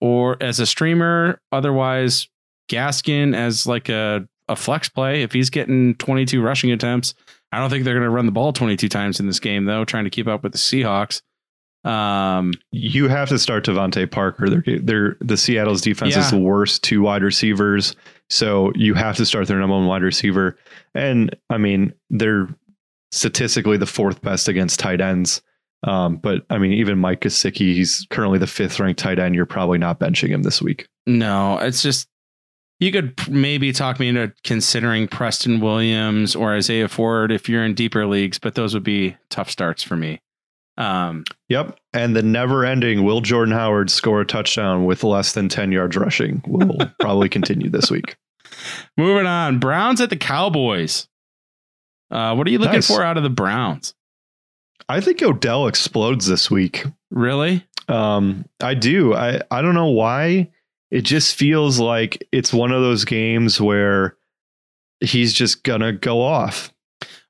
or as a streamer. Otherwise, Gaskin as like a, a flex play. If he's getting 22 rushing attempts, I don't think they're going to run the ball 22 times in this game, though, trying to keep up with the Seahawks. Um, you have to start DeVante Parker. They're, they're the Seattle's defense is the worst two wide receivers, so you have to start their number one wide receiver. And I mean, they're statistically the fourth best against tight ends. Um, but I mean, even Mike Gesicki, he's currently the fifth ranked tight end. You're probably not benching him this week. No, it's just you could maybe talk me into considering Preston Williams or Isaiah Ford if you're in deeper leagues, but those would be tough starts for me. Um, Yep. And the never ending will Jordan Howard score a touchdown with less than 10 yards rushing will probably continue this week. moving on, Browns at the Cowboys. Uh, what are you looking Nice. for out of the Browns? I think Odell explodes this week. Really? Um, I do. I, I don't know why. It just feels like it's one of those games where he's just gonna go off.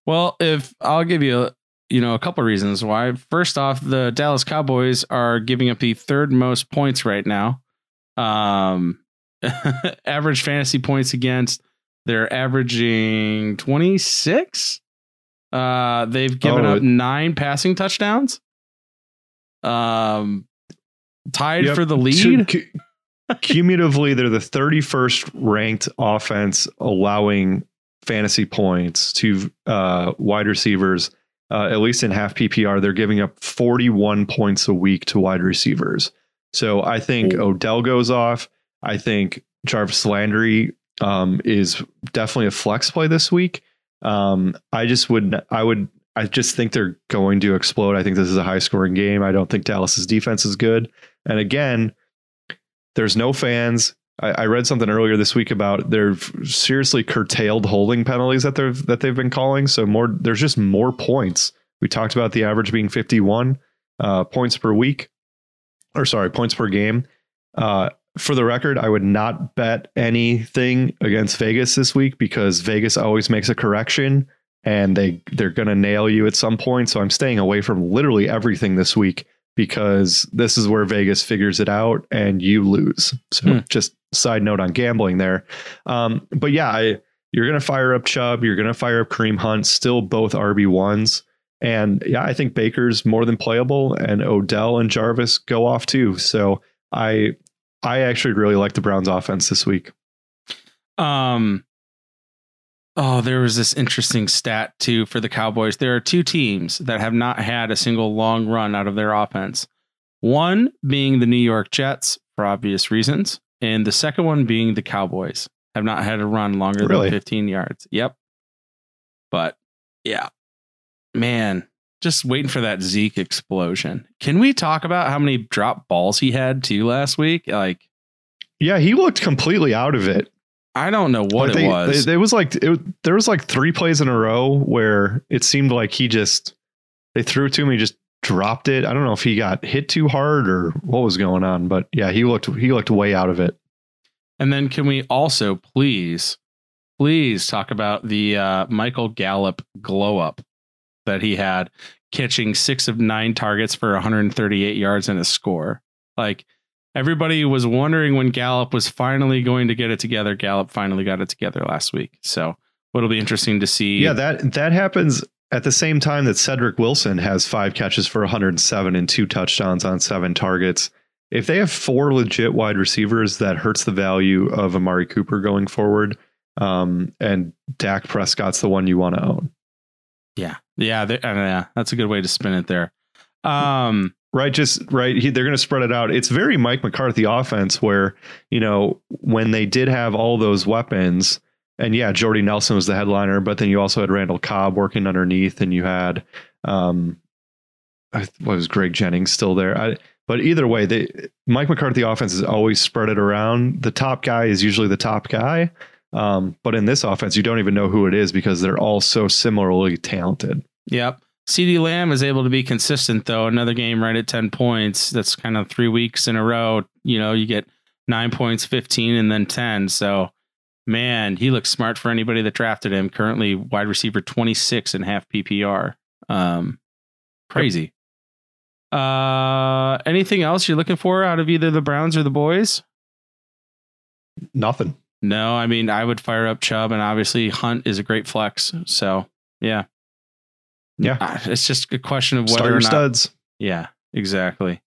Well, if I'll give you, you know, a couple of reasons why. First off, the Dallas Cowboys are giving up the third most points right now. Um, average fantasy points against, they're averaging 26. Uh, they've given Oh, up nine passing touchdowns. Um, tied Yep. for the lead. Cu- cu- Cumulatively, they're the 31st ranked offense allowing fantasy points to uh, wide receivers. Uh, at least in half PPR, they're giving up 41 points a week to wide receivers. So I think Odell goes off. I think Jarvis Landry um, is definitely a flex play this week. Um, I just would, I would, I just think they're going to explode. I think this is a high scoring game. I don't think Dallas's defense is good. And again, there's no fans. I, I read something earlier this week about they're seriously curtailed holding penalties that they've that they've been calling. So more, there's just more points. We talked about the average being 51 uh, points per week, or sorry, points per game. Uh, for the record, I would not bet anything against Vegas this week because Vegas always makes a correction and they they're going to nail you at some point. So I'm staying away from literally everything this week because this is where Vegas figures it out and you lose. So Hmm. just side note on gambling there. Um, but yeah, I, you're going to fire up Chubb. You're going to fire up Kareem Hunt, still both RB ones. And yeah, I think Baker's more than playable and Odell and Jarvis go off too. So I, I actually really like the Browns offense this week. Um, Oh, there was this interesting stat too for the Cowboys. There are two teams that have not had a single long run out of their offense. One being the New York Jets for obvious reasons, and the second one being the Cowboys have not had a run longer Really? than 15 yards. Yep. But yeah, man, just waiting for that Zeke explosion. Can we talk about how many drop balls he had too last week? Like, Yeah, he looked completely out of it. I don't know what Like, it was. it was like it, there was like three plays in a row where it seemed like he just they threw it to him, he just dropped it. I don't know if he got hit too hard or what was going on, but yeah, he looked he looked way out of it. And then can we also please, please talk about the uh, Michael Gallup glow up that he had, catching six of nine targets for 138 yards and a score. Like everybody was wondering when Gallup was finally going to get it together. Gallup finally got it together last week. So it'll be interesting to see. Yeah, that that happens at the same time that Cedric Wilson has five catches for 107 and two touchdowns on seven targets. If they have four legit wide receivers, that hurts the value of Amari Cooper going forward. Um, and Dak Prescott's the one you want to own. yeah, yeah, they- uh, yeah. That's a good way to spin it there. Um, Right, just right. He, they're going to spread it out. It's very Mike McCarthy offense, where you know when they did have all those weapons, and yeah, Jordy Nelson was the headliner, but then you also had Randall Cobb working underneath, and you had um, I, what was Greg Jennings still there? I, but either way, they Mike McCarthy offense is always spread it around. The top guy is usually the top guy, um, but in this offense, you don't even know who it is because they're all so similarly talented. Yep. CeeDee Lamb is able to be consistent though. Another game right at 10 points. That's kind of three weeks in a row. You know, you get nine points, 15, and then 10. So, man, he looks smart for anybody that drafted him. Currently wide receiver 26 and half PPR. Um, crazy. Uh, anything else you're looking for out of either the Browns or the boys? Nothing. No, I mean, I would fire up Chubb, and obviously Hunt is a great flex. So, yeah. Yeah. Uh, It's just a question of whether Start or your not. studs. Yeah, exactly.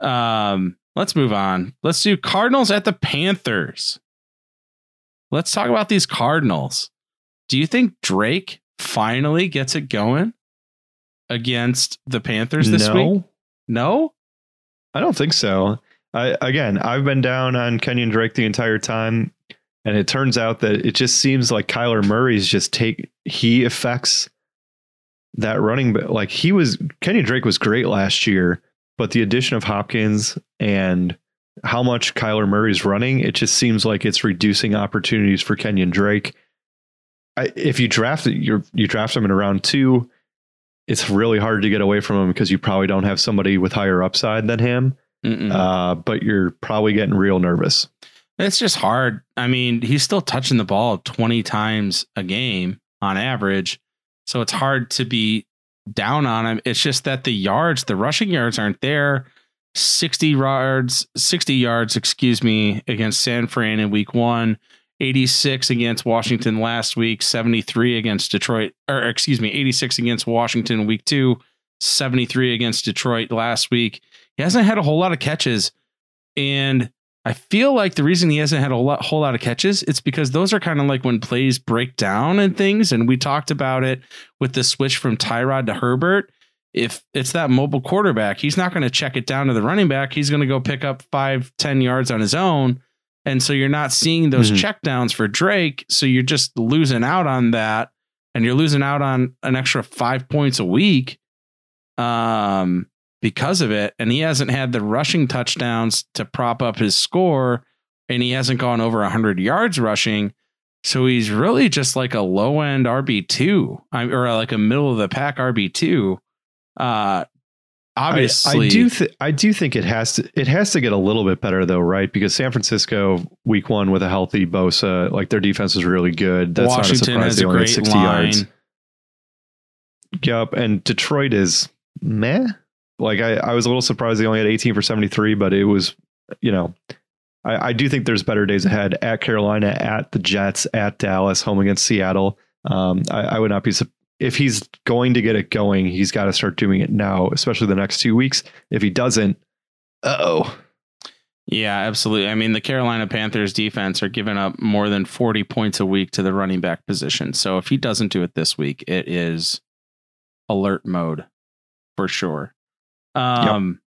Um, let's move on. Let's do Cardinals at the Panthers. Let's talk about these Cardinals. Do you think Drake finally gets it going against the Panthers this no, week? No? I don't think so. I again, I've been down on Kenyan Drake the entire time, and it turns out that it just seems like Kyler Murray's just take he affects that running. But like he was, Kenny Drake was great last year, but the addition of Hopkins and how much Kyler Murray's running, it just seems like it's reducing opportunities for Kenyan Drake. I, if you draft it, you you draft him in round two, it's really hard to get away from him because you probably don't have somebody with higher upside than him. Uh, but you're probably getting real nervous. It's just hard. I mean, he's still touching the ball 20 times a game on average. So it's hard to be down on him. It's just that the yards, the rushing yards aren't there. 60 yards, 60 yards, excuse me, against San Fran in week one, 86 against Washington last week, 73 against Detroit, or excuse me, 86 against Washington week two, 73 against Detroit last week. He hasn't had a whole lot of catches. And I feel like the reason he hasn't had a lot, whole lot of catches, it's because those are kind of like when plays break down and things. And we talked about it with the switch from Tyrod to Herbert. If it's that mobile quarterback, he's not going to check it down to the running back. He's going to go pick up five, ten yards on his own. And so you're not seeing those Mhm. checkdowns for Drake. So you're just losing out on that. And you're losing out on an extra five points a week um, because of it. And he hasn't had the rushing touchdowns to prop up his score. And he hasn't gone over 100 yards rushing. So he's really just like a low end RB2 or like a middle of the pack RB2. Uh, obviously, I, I do. Th- I do think it has to. It has to get a little bit better though, right? Because San Francisco, week one with a healthy Bosa, like their defense is really good. That's Washington not a surprise. has They a only had great sixty line. yards. Yep, and Detroit is meh. Like I, I was a little surprised they only had eighteen for seventy three, but it was, you know, I, I do think there's better days ahead at Carolina, at the Jets, at Dallas, home against Seattle. Um, I, I would not be if he's going to get it going. He's got to start doing it now, especially the next two weeks. If he doesn't, oh. Yeah, absolutely. I mean, the Carolina Panthers defense are giving up more than 40 points a week to the running back position. So if he doesn't do it this week, it is alert mode for sure. Um,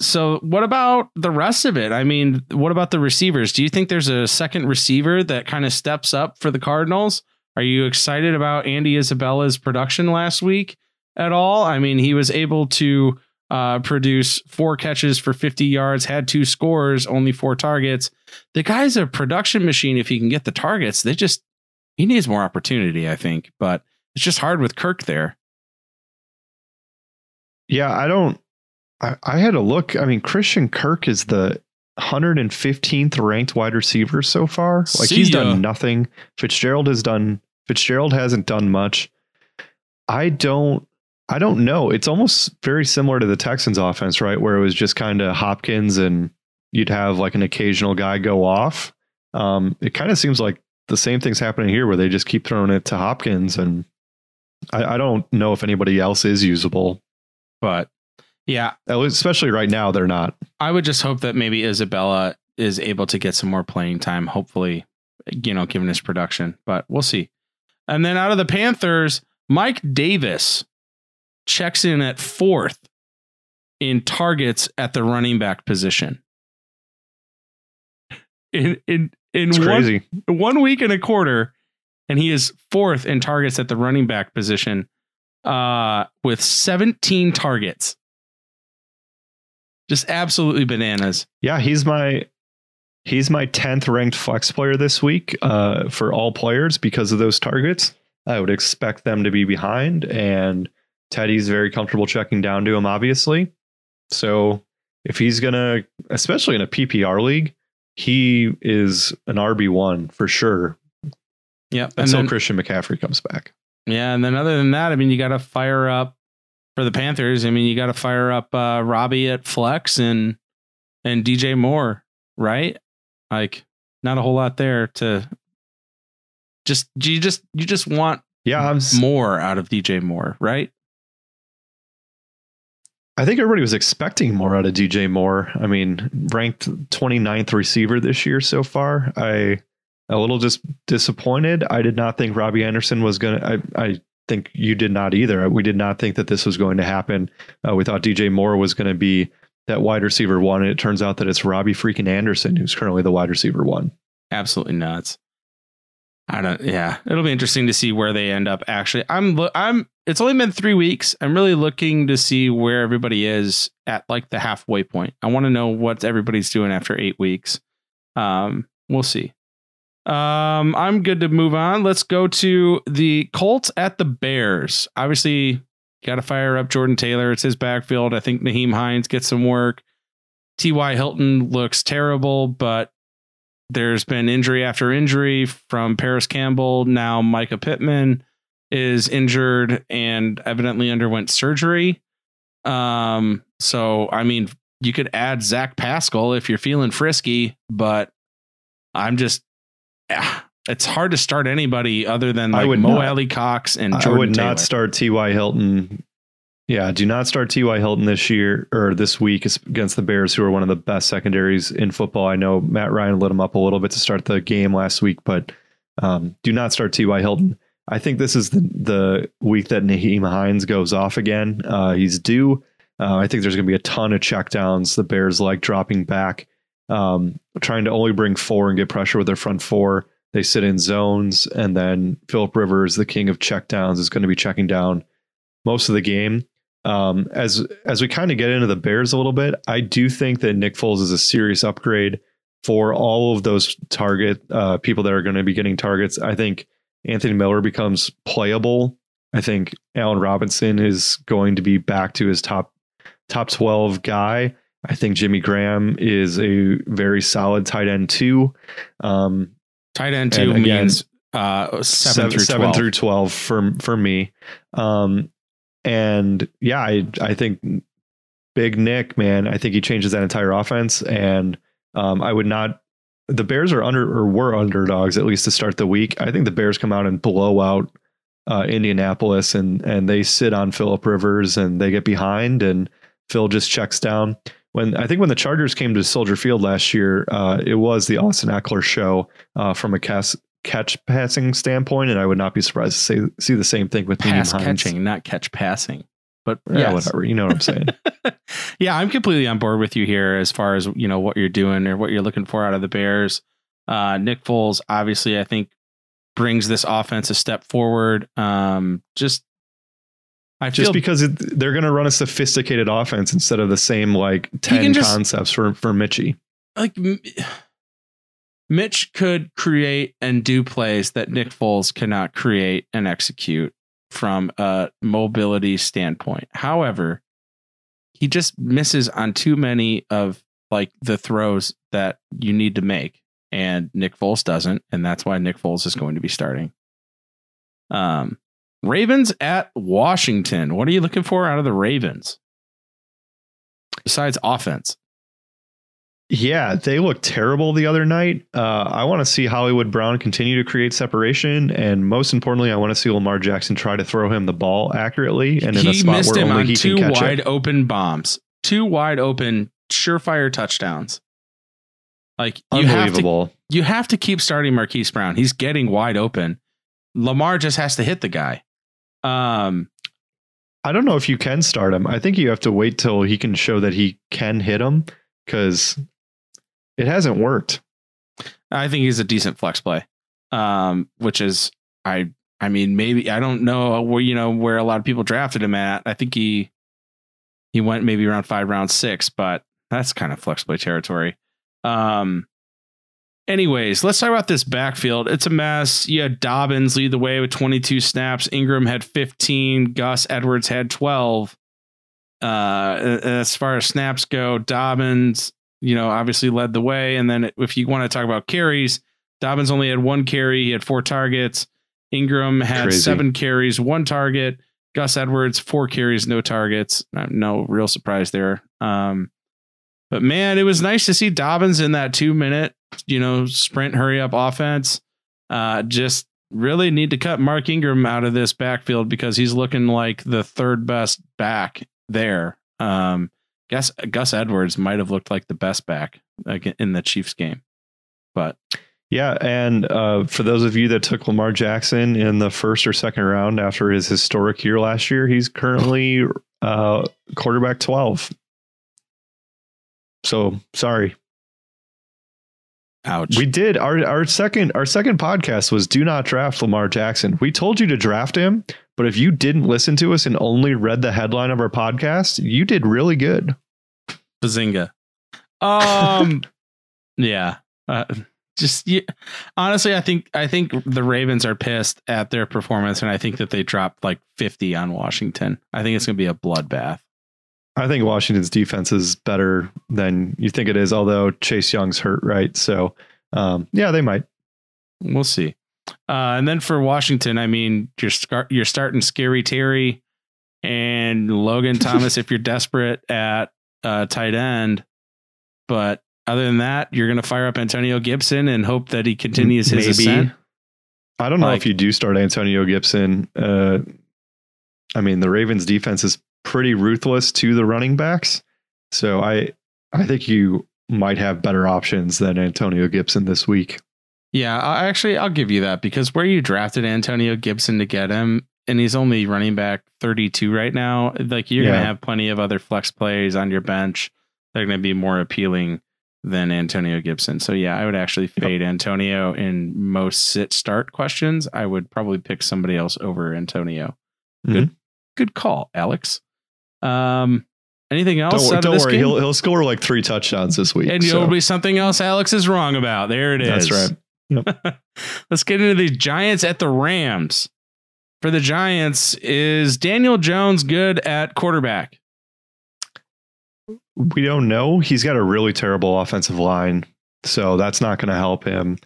so what about the rest of it? I mean, what about the receivers? Do you think there's a second receiver that kind of steps up for the Cardinals? Are you excited about Andy Isabella's production last week at all? I mean, he was able to uh, produce four catches for 50 yards, had two scores, only four targets. The guy's a production machine if he can get the targets. They just, he needs more opportunity, I think, but it's just hard with Kirk there. Yeah, I don't. I, I had a look. I mean, Christian Kirk is the 115th ranked wide receiver so far. Like See he's ya. done nothing. Fitzgerald has done. Fitzgerald hasn't done much. I don't. I don't know. It's almost very similar to the Texans offense, right? Where it was just kind of Hopkins and you'd have like an occasional guy go off. Um, it kind of seems like the same thing's happening here where they just keep throwing it to Hopkins and I, I don't know if anybody else is usable. But yeah, especially right now, they're not. I would just hope that maybe Isabella is able to get some more playing time, hopefully, you know, given his production, but we'll see. And then out of the Panthers, Mike Davis checks in at fourth in targets at the running back position. In in in It's one, crazy. one week and a quarter, and he is fourth in targets at the running back position uh, with 17 targets. Just absolutely bananas. Yeah, he's my he's my tenth ranked flex player this week uh, for all players because of those targets. I would expect them to be behind, and Teddy's very comfortable checking down to him, obviously. So if he's gonna, especially in a PPR league, he is an RB one for sure Yeah, until then, Christian McCaffrey comes back. Yeah, and then other than that, I mean, you got to fire up for the Panthers. I mean, you got to fire up uh, Robbie at flex and and DJ Moore, right? Like, not a whole lot there to just do you just you just want Yeah, I'm. more out of DJ Moore, right? I think everybody was expecting more out of DJ Moore. I mean, ranked 29th receiver this year so far. I a little just disappointed. I did not think Robbie Anderson was going to I think you did not either. We did not think that this was going to happen. Uh, we thought DJ Moore was going to be that wide receiver one and it turns out that it's Robbie freaking Anderson who's currently the wide receiver one. absolutely nuts. I don't. Yeah, it'll be interesting to see where they end up. Actually, I'm. I'm. It's only been three weeks. I'm really looking to see where everybody is at like the halfway point. I want to know what everybody's doing after eight weeks. Um, we'll see. Um, I'm good to move on. Let's go to the Colts at the Bears. Obviously, got to fire up Jordan Taylor. It's his backfield. I think Nyheim Hines gets some work. T.Y. Hilton looks terrible, but there's been injury after injury from Parris Campbell. Now Micah Pittman is injured and evidently underwent surgery. Um, so I mean, you could add Zach Pascal if you're feeling frisky, but I'm just it's hard to start anybody other than I like would Mo not- Alie-Cox and I Jordan would Taylor. not start T.Y. Hilton. Yeah, do not start T.Y. Hilton this year or this week against the Bears, who are one of the best secondaries in football. I know Matt Ryan lit him up a little bit to start the game last week, but um, do not start T.Y. Hilton. I think this is the, the week that Nyheim Hines goes off again. Uh, he's due. Uh, I think there's going to be a ton of checkdowns. The Bears like dropping back, um, trying to only bring four and get pressure with their front four. They sit in zones, and then Philip Rivers, the king of checkdowns, is going to be checking down most of the game. Um, as as we kind of get into the Bears a little bit, I do think that Nick Foles is a serious upgrade for all of those target uh, people that are going to be getting targets. I think Anthony Miller becomes playable. I think Allen Robinson is going to be back to his top top twelve guy. I think Jimmy Graham is a very solid tight end too. Um, Tight end two again, means uh seven, through seven 12. through twelve for for me. Um, and yeah, I I think Big Nick, man, I think he changes that entire offense. And um, I would not. The Bears are under or were underdogs at least to start the week. I think the Bears come out and blow out uh, Indianapolis, and and they sit on Philip Rivers and they get behind, and Phil just checks down. When I think when the Chargers came to Soldier Field last year, uh, it was the Austin Ekeler show uh, from a cast, catch passing standpoint, and I would not be surprised to say, see the same thing with Pass Hines. catching, not catch passing. But Yeah, yes. whatever. You know what I'm saying. yeah, I'm completely on board with you here as far as you know what you're doing or what you're looking for out of the Bears. Uh, Nick Foles, obviously, I think brings this offense a step forward. Um, just I Just because it, they're going to run a sophisticated offense instead of the same like ten just- concepts for for Mitchie. like Mitch could create and do plays that Nick Foles cannot create and execute from a mobility standpoint. However, he just misses on too many of like the throws that you need to make and Nick Foles doesn't and that's why Nick Foles is going to be starting. Um Ravens at Washington. What are you looking for out of the Ravens? Besides offense. Yeah, they looked terrible the other night. Uh, I want to see Hollywood Brown continue to create separation, and most importantly, I want to see Lamar Jackson try to throw him the ball accurately and in a he spot missed where him only on he two can catch wide it. open bombs, two wide open, surefire touchdowns. Like you have to, Unbelievable. you have to keep starting Marquise Brown. He's getting wide open. Lamar just has to hit the guy. Um, I don't know if you can start him. I think you have to wait till he can show that he can hit him because it hasn't worked. I think he's a decent flex play. Um, which is I I mean maybe I don't know where you know where a lot of people drafted him at. I think he he went maybe around five, round six, but that's kind of flex play territory. Um anyways, let's talk about this backfield. It's a mess. You had Dobbins lead the way with 22 snaps. Ingram had 15. Gus Edwards had 12. Uh as far as snaps go, Dobbins you know, obviously led the way. And then if you want to talk about carries, Dobbins only had one carry. He had four targets. Ingram had Crazy. seven carries, one target. Gus Edwards, four carries, no targets. Uh, No real surprise there. Um, but man, it was nice to see Dobbins in that two minute, you know, sprint hurry up offense. Uh, just really need to cut Mark Ingram out of this backfield because he's looking like the third best back there. Um, guess Gus Edwards might have looked like the best back in the Chiefs game, but Yeah, and uh, for those of you that took Lamar Jackson in the first or second round after his historic year last year, he's currently uh, quarterback twelve. So sorry, ouch. we did our our second our second podcast was do not draft Lamar Jackson. We told you to draft him, but if you didn't listen to us and only read the headline of our podcast, you did really good. Bazinga. Um, yeah. Uh, just yeah, honestly, I think I think the Ravens are pissed at their performance, and I think that they dropped like fifty on Washington. I think it's going to be a bloodbath. I think Washington's defense is better than you think it is, although Chase Young's hurt, right? So, um, yeah, they might. We'll see. Uh, and then for Washington, I mean, you're scar- you're starting Scary Terry and Logan Thomas if you're desperate at uh, tight end, but other than that, you're going to fire up Antonio Gibson and hope that he continues his Maybe. ascent. I don't know Like- if you do start Antonio Gibson. Uh, I mean, the Ravens defense is pretty ruthless to the running backs. So I I think you might have better options than Antonio Gibson this week. Yeah, I actually I'll give you that because where you drafted Antonio Gibson to get him, and he's only running back 32 right now. Like you're Yeah. gonna have plenty of other flex plays on your bench. They're gonna be more appealing than Antonio Gibson. So yeah, I would actually fade Antonio in most sit start questions. I would probably pick somebody else over Antonio. Good, Mm-hmm. good call, Alex. Um, anything else? Don't, out don't of this worry, game? he'll he'll score like three touchdowns this week. and so there'll be something else Alex is wrong about. There it is. that's right. Let's get into the Giants at the Rams. For the Giants, is Daniel Jones good at quarterback? We don't know. He's got a really terrible offensive line, so that's not going to help him.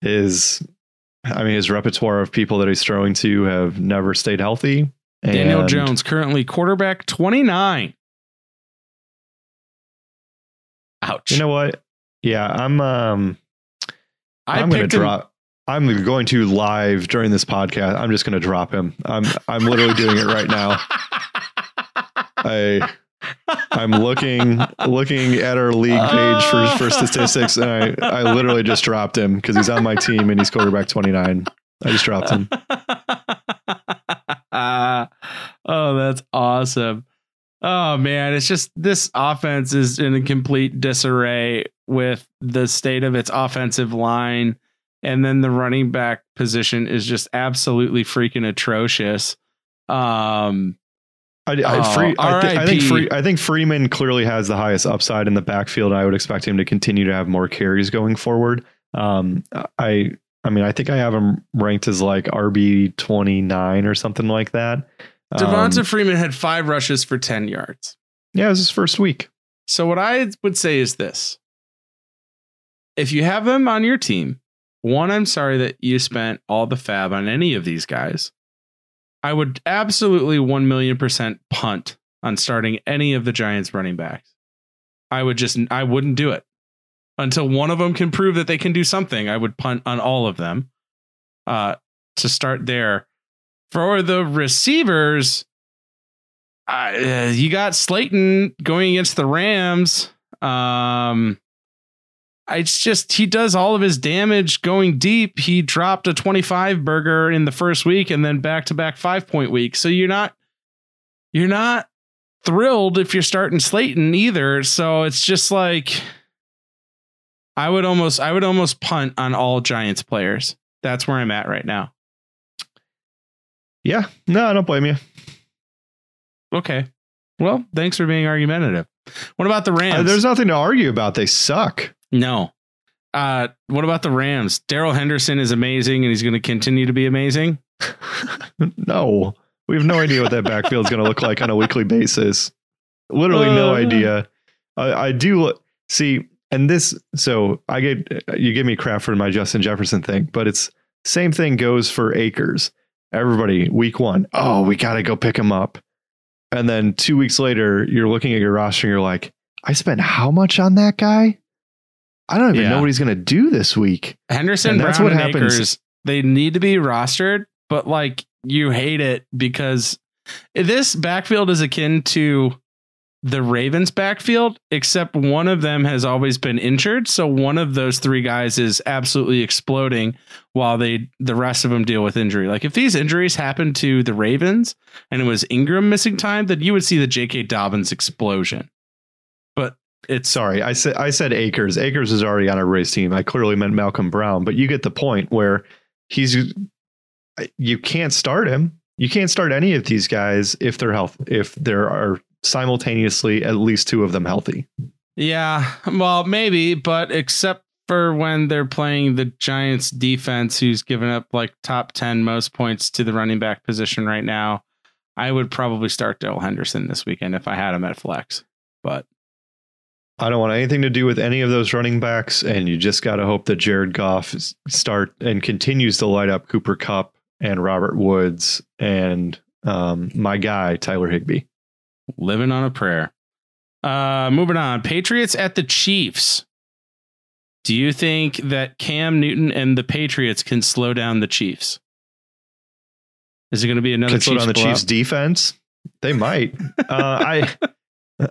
His, I mean, his repertoire of people that he's throwing to have never stayed healthy. Daniel and- Jones currently quarterback 29. Ouch. You know what? Yeah, I'm. Um, I I'm going to him- drop. I'm going to live during this podcast. I'm just going to drop him. I'm. I'm literally doing it right now. I. I'm looking looking at our league page for for statistics, and I I literally just dropped him because he's on my team and he's quarterback 29. I just dropped him. oh, that's awesome. Oh man, it's just this offense is in a complete disarray with the state of its offensive line and then the running back position is just absolutely freaking atrocious. Um I, I, Oh, free, I, thi- I think free, I think Freeman clearly has the highest upside in the backfield. I would expect him to continue to have more carries going forward. Um, I I mean I think I have him ranked as like RB twenty nine or something like that. Devonta Um, Freeman had five rushes for 10 yards. yeah, it was his first week. So what I would say is this. If you have them on your team, one, I'm sorry that you spent all the fab on any of these guys. I would absolutely 1 million percent punt on starting any of the Giants running backs. I would just, I wouldn't do it until one of them can prove that they can do something. I would punt on all of them uh, to start there. For the receivers, uh, you got Slayton going against the Rams. Um, it's just he does all of his damage going deep. He dropped a 25 burger in the first week and then back to back five point week. So you're not you're not thrilled if you're starting Slayton either. So it's just like I would almost I would almost punt on all Giants players. That's where I'm at right now. Yeah, no, I don't blame you. Okay. Well, thanks for being argumentative. What about the Rams? Uh, there's nothing to argue about. They suck. No. Uh, what about the Rams? Darrell Henderson is amazing and he's going to continue to be amazing. no, we have no idea what that backfield is going to look like on a weekly basis. Literally no Uh. idea. I, I do see, and this. So I get you give me crap for my Justin Jefferson thing, but it's same thing goes for Akers Everybody, week one, oh, we got to go pick him up, and then two weeks later, you're looking at your roster and you're like, I spent how much on that guy? I don't even Yeah. know what he's going to do this week. Henderson, And that's Brown, what happens. Akers, they need to be rostered, but like you hate it because this backfield is akin to the Ravens backfield, except one of them has always been injured. So one of those three guys is absolutely exploding while they the rest of them deal with injury. Like if these injuries happened to the Ravens and it was Ingram missing time, then you would see the J.K. Dobbins explosion. But it's Sorry, I said I said Akers. Akers is already on a race team. I clearly meant Malcolm Brown, but you get the point where he's you can't start him. You can't start any of these guys if they're health if there are simultaneously at least two of them healthy. Yeah, well, maybe, but except for when they're playing the Giants defense, who's given up like top 10 most points to the running back position right now, I would probably start Darrell Henderson this weekend if I had him at flex. But I don't want anything to do with any of those running backs, and you just got to hope that Jared Goff start and continues to light up Cooper Kupp and Robert Woods and um, my guy Tyler Higbee. Living on a prayer. Uh, moving on. Patriots at the Chiefs. Do you think that Cam Newton and the Patriots can slow down the Chiefs? Is it going to be another Can slow down the blowout? Chiefs defense. They might. uh, I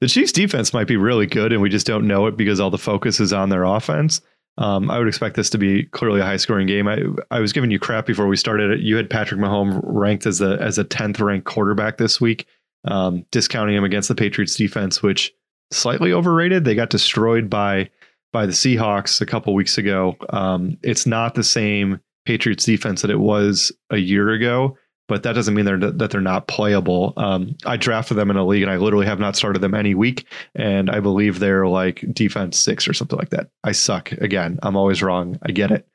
the Chiefs defense might be really good, and we just don't know it because all the focus is on their offense. Um, I would expect this to be clearly a high scoring game. I, I was giving you crap before we started it. You had Patrick Mahomes ranked as a as a tenth ranked quarterback this week, um, discounting him against the Patriots defense, which slightly overrated. They got destroyed by by the Seahawks a couple weeks ago. Um, it's not the same Patriots defense that it was a year ago, but that doesn't mean they're that they're not playable. Um, I drafted them in a league, and I literally have not started them any week, and I believe they're like defense six or something like that. I suck again. I'm always wrong. I get it.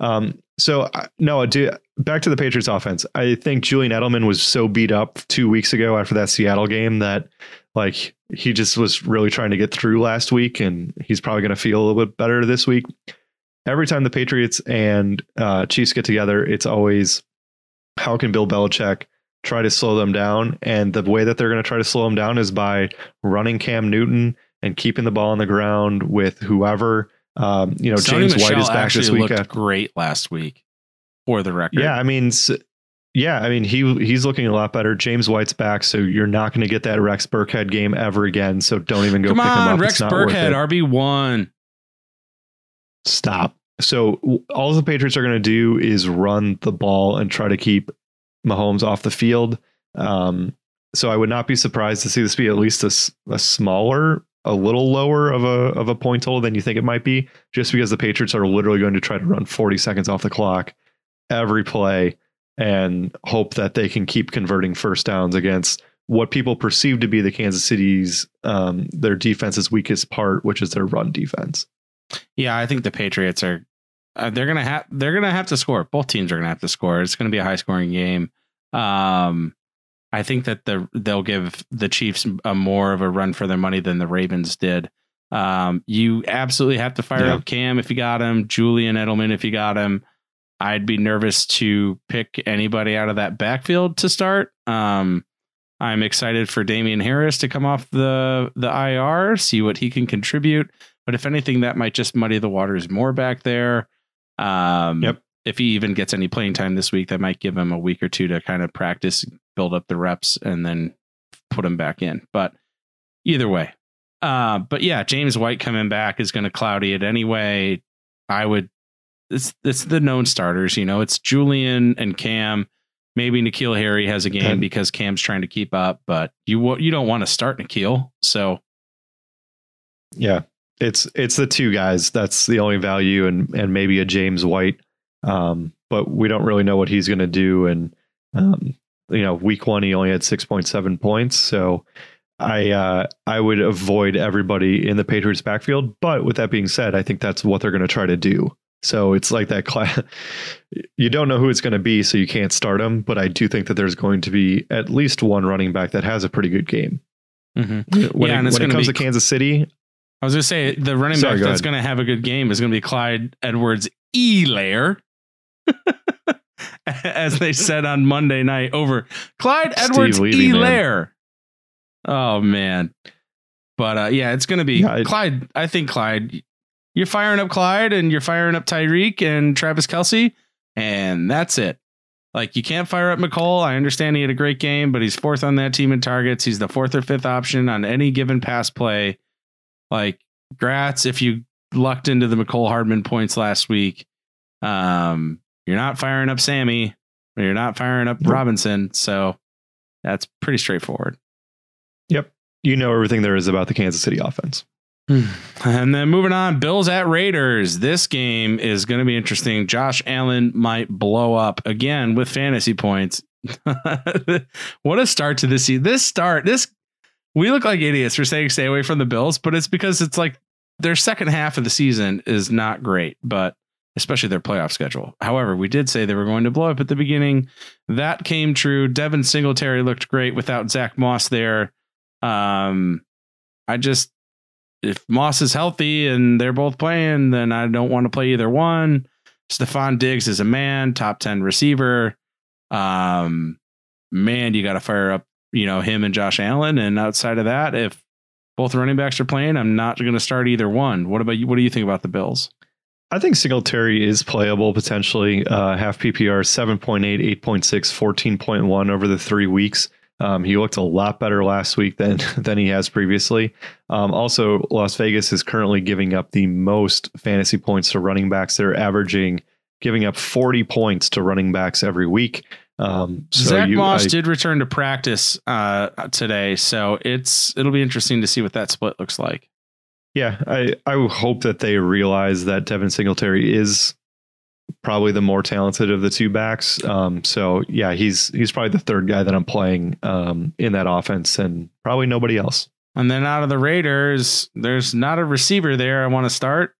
Um, so no, I do back to the Patriots offense. I think Julian Edelman was so beat up two weeks ago after that Seattle game that like he just was really trying to get through last week, and he's probably going to feel a little bit better this week. Every time the Patriots and uh, Chiefs get together, it's always how can Bill Belichick try to slow them down? And the way that they're going to try to slow them down is by running Cam Newton and keeping the ball on the ground with whoever. Um, you know, Sony James White is back actually this week. looked great last week, for the record. Yeah, I mean, yeah, I mean he he's looking a lot better. James White's back, so you're not going to get that Rex Burkhead game ever again. So don't even go Come pick him on, up. Rex It's not worth Burkhead. RB one. Stop. So all the Patriots are going to do is run the ball and try to keep Mahomes off the field. Um, so I would not be surprised to see this be at least a, a smaller, a little lower of a of a point total than you think it might be, just because the Patriots are literally going to try to run 40 seconds off the clock every play and hope that they can keep converting first downs against what people perceive to be the Kansas City's um, their defense's weakest part, which is their run defense. Yeah, I think the Patriots are. Uh, they're gonna have. They're gonna have to score. Both teams are gonna have to score. It's gonna be a high scoring game. Um, I think that the they'll give the Chiefs a more of a run for their money than the Ravens did. Um, you absolutely have to fire Yeah. up Cam if you got him, Julian Edelman if you got him. I'd be nervous to pick anybody out of that backfield to start. Um, I'm excited for Damien Harris to come off the the IR, see what he can contribute. But if anything, that might just muddy the waters more back there. Um, Yep. If he even gets any playing time this week, that might give him a week or two to kind of practice, build up the reps, and then put him back in. But either way, uh, but yeah, James White coming back is going to cloudy it anyway. I would. It's it's the known starters, you know. It's Julian and Cam. Maybe N'Keal Harry has a game because Cam's trying to keep up, but you you don't want to start N'Keal. So Yeah, it's it's the two guys. That's the only value, and and maybe a James White. Um, but we don't really know what he's going to do. And um, you know, week one he only had six point seven points. So I uh, I would avoid everybody in the Patriots backfield. But with that being said, I think that's what they're going to try to do. So it's like that class. You don't know who it's going to be, so you can't start them. But I do think that there's going to be at least one running back that has a pretty good game. mhm. When, Yeah, it, when it comes be- to Kansas City, I was going to say the running Sorry, back go that's going to have a good game is going to be Clyde Edwards Elair. As they said on Monday night over Clyde Edwards. Helaire. Oh man. But uh, yeah, it's going to be Yeah, Clyde. I think Clyde, you're firing up Clyde and you're firing up Tyreek and Travis Kelce, and that's it. Like you can't fire up Mecole. I understand he had a great game, but he's fourth on that team in targets. He's the fourth or fifth option on any given pass play. Like, grats if you lucked into the Mecole Hardman points last week. Um, you're not firing up Sammy, you're not firing up Robinson. So that's pretty straightforward. Yep. You know everything there is about the Kansas City offense. And then moving on, Bills at Raiders. This game is going to be interesting. Josh Allen might blow up again with fantasy points. what a start to this season. This start, this we look like idiots for saying stay away from the Bills, but it's because it's like their second half of the season is not great, but especially their playoff schedule. However, we did say they were going to blow up at the beginning. That came true. Devin Singletary looked great without Zach Moss there. Um, I just if Moss is healthy and they're both playing, then I don't want to play either one. Stefon Diggs is a man, top 10 receiver. Um, man, you got to fire up, you know, him and Josh Allen. And outside of that, if both running backs are playing, I'm not going to start either one. What about you? What do you think about the Bills? I think Singletary is playable potentially. Uh, half PPR, 7.8, 8.6, 14.1 over the three weeks. Um, he looked a lot better last week than than he has previously. Um, also, Las Vegas is currently giving up the most fantasy points to running backs. They're averaging giving up 40 points to running backs every week. Um, so Zach you, Moss I- did return to practice uh, today, so it's it'll be interesting to see what that split looks like. Yeah, I I hope that they realize that Devin Singletary is probably the more talented of the two backs. Um, so yeah, he's he's probably the third guy that I'm playing um, in that offense, and probably nobody else. And then out of the Raiders, there's not a receiver there. I want to start.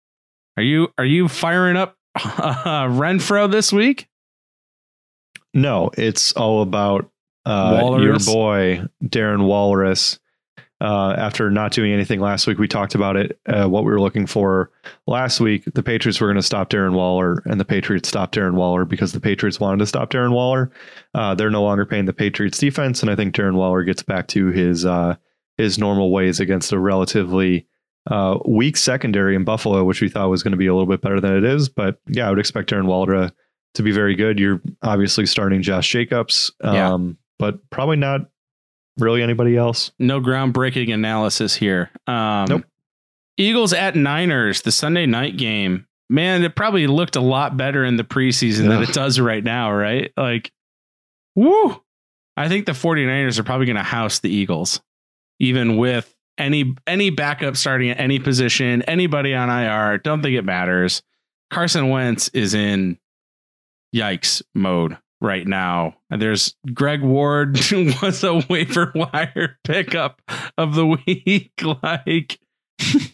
Are you are you firing up uh, Renfrow this week? No, it's all about uh, your boy Darren Walrus. Uh, after not doing anything last week, we talked about it. Uh, what we were looking for last week, the Patriots were going to stop Darren Waller, and the Patriots stopped Darren Waller because the Patriots wanted to stop Darren Waller. Uh, they're no longer paying the Patriots defense, and I think Darren Waller gets back to his uh, his normal ways against a relatively uh, weak secondary in Buffalo, which we thought was going to be a little bit better than it is. But yeah, I would expect Darren Waller to to be very good, you're obviously starting Josh Jacobs, um, Yeah. but probably not really anybody else. No groundbreaking analysis here. Um, Nope. Eagles at Niners, the Sunday night game. Man, it probably looked a lot better in the preseason than it does right now, right? Like, woo. I think the 49ers are probably going to house the Eagles, even with any any backup starting at any position, anybody on IR. Don't think it matters. Carson Wentz is in yikes mode right now. There's Greg Ward was a waiver wire pickup of the week. like,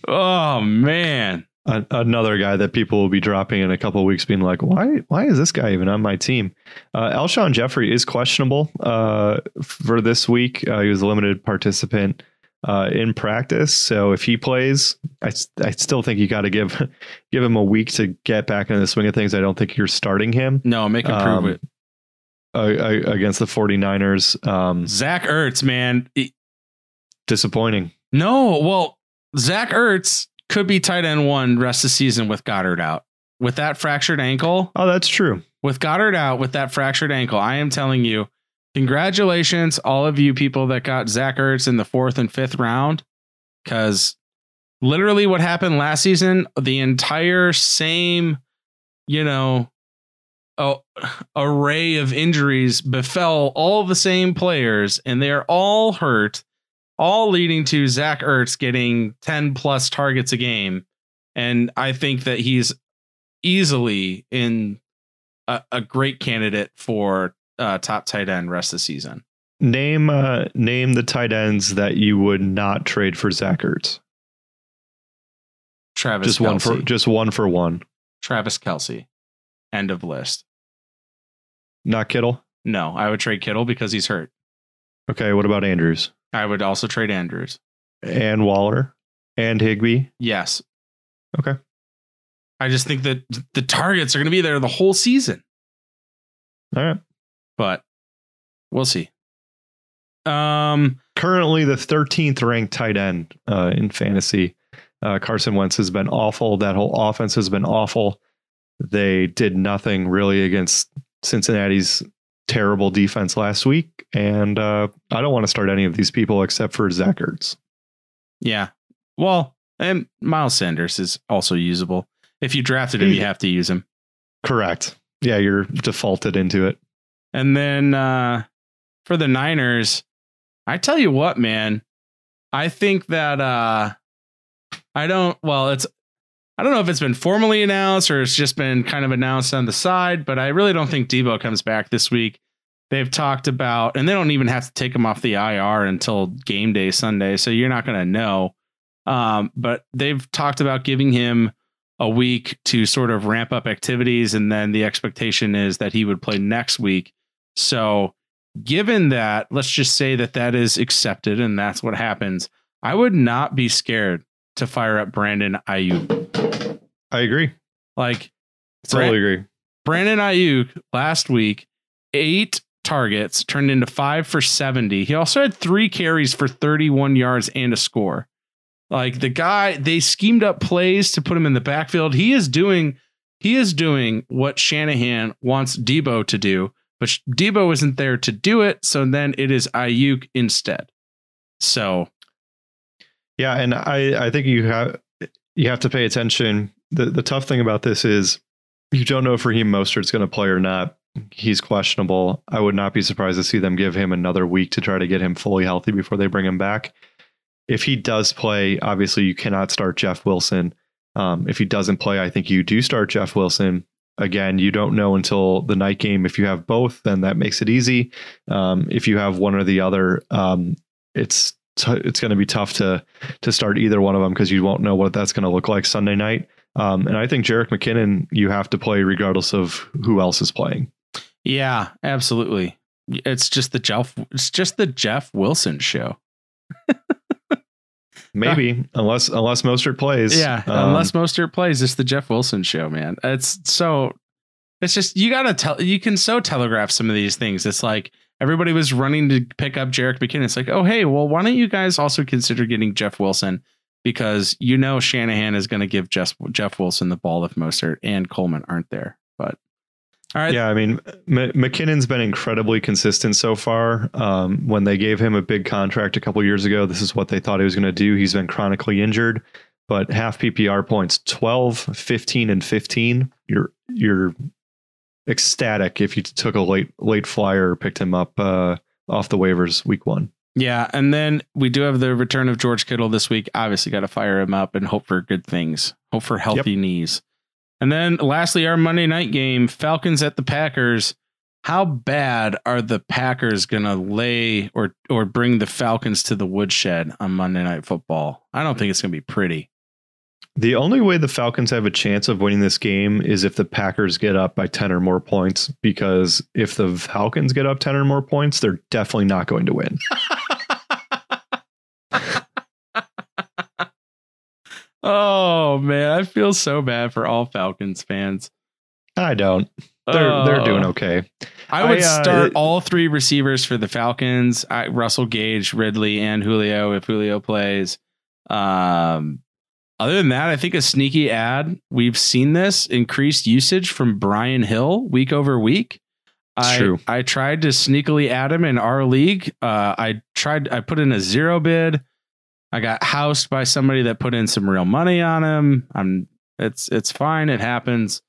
oh man. A- another guy that people will be dropping in a couple of weeks, being like, "Why? Why is this guy even on my team?" Uh, Alshon Jeffery is questionable uh, for this week. Uh, he was a limited participant uh, in practice, so if he plays, I still think you got to give give him a week to get back into the swing of things. I don't think you're starting him No, make him prove Um, it. Uh, uh, against the 49ers. Um, Zach Ertz, man. Disappointing. no, well, Zach Ertz could be tight end one rest of the season with Goedert out. With that fractured ankle, Oh, that's true. with Goedert out with that fractured ankle, I am telling you, congratulations, all of you people that got Zach Ertz in the fourth and fifth round. Because literally what happened last season, the entire same, you know, oh, array of injuries befell all the same players, and they're all hurt, all leading to Zach Ertz getting 10 plus targets a game. And I think that he's easily in a, a great candidate for uh, top tight end rest of the season. Name uh, name the tight ends that you would not trade for Zach Ertz. Travis Just one for just one for one. Travis Kelce. End of list. Not Kittle. No, I would trade Kittle because he's hurt. Okay, what about Andrews I would also trade Andrews. and Waller and Higbee? Yes. Okay. I just think that the targets are going to be there the whole season, All right. but we'll see. Um, Currently, the 13th ranked tight end uh, in fantasy. Uh, Carson Wentz has been awful. That whole offense has been awful. They did nothing really against Cincinnati's terrible defense last week, and uh, I don't want to start any of these people except for Zach Ertz. yeah. Well, and Miles Sanders is also usable. If you drafted him, you have to use him. Correct. Yeah, you're defaulted into it. And then uh, for the Niners, I tell you what, man, I think that uh, I don't. Well, it's I don't know if it's been formally announced or it's just been kind of announced on the side, but I really don't think Deebo comes back this week. They've talked about, and they don't even have to take him off the IR until game day Sunday, so you're not going to know. Um, but they've talked about giving him a week to sort of ramp up activities, and then the expectation is that he would play next week. So, given that, let's just say that that is accepted and that's what happens. I would not be scared to fire up Brandon Aiyuk. I agree. Like Totally agree. Brandon Aiyuk last week, eight targets turned into five for 70. He also had three carries for 31 yards and a score. Like the guy, they schemed up plays to put him in the backfield. He is doing, he is doing what Shanahan wants Deebo to do, but Deebo isn't there to do it. So then it is Aiyuk instead. So Yeah, and I I think you have you have to pay attention. The the tough thing about this is you don't know if Raheem Mostert's going to play or not. He's questionable. I would not be surprised to see them give him another week to try to get him fully healthy before they bring him back. If he does play, obviously you cannot start Jeff Wilson. Um, if he doesn't play, I think you do start Jeff Wilson. Again, you don't know until the night game. If you have both, then that makes it easy. Um, if you have one or the other, um, it's t- it's going to be tough to to start either one of them because you won't know what that's going to look like Sunday night. Um, and I think Jerick McKinnon, you have to play regardless of who else is playing. yeah, absolutely. It's just the Jeff, it's just the Jeff Wilson show. Maybe unless unless Mostert plays. Yeah, Um, unless Mostert plays, it's the Jeff Wilson show, man. It's so it's just you gotta tell you can so telegraph some of these things. It's like everybody was running to pick up Jerick McKinnon. It's like, oh hey, well, why don't you guys also consider getting Jeff Wilson? Because you know Shanahan is gonna give Jeff Jeff Wilson the ball if Mostert and Coleman aren't there. But All right. Yeah, I mean, M- McKinnon's been incredibly consistent so far. Um, when they gave him a big contract a couple years ago, this is what they thought he was going to do. He's been chronically injured, but half PPR points 12, 15, and 15. You're you're ecstatic if you took a late late flyer or picked him up uh, off the waivers week one. Yeah, and then we do have the return of George Kittle this week. Obviously, got to fire him up and hope for good things. Hope for healthy knees. And then lastly, our Monday night game, Falcons at the Packers. How bad are the Packers gonna lay or or bring the Falcons to the woodshed on Monday Night Football? I don't think it's gonna be pretty. The only way the Falcons have a chance of winning this game is if the Packers get up by 10 or more points, because if the Falcons get up 10 or more points, they're definitely not going to win. Oh man, I feel so bad for all Falcons fans. I don't. They're they're doing Oh. okay. I would I, uh, start all three receivers for the Falcons: I, Russell Gage, Ridley, and Julio if Julio plays. Um, other than that, I think a sneaky ad. We've seen this increased usage from Brian Hill week over week. I, true. I tried to sneakily add him in our league. Uh, I tried. I put in a zero bid. I got housed by somebody that put in some real money on him. I'm. It's it's fine. It happens.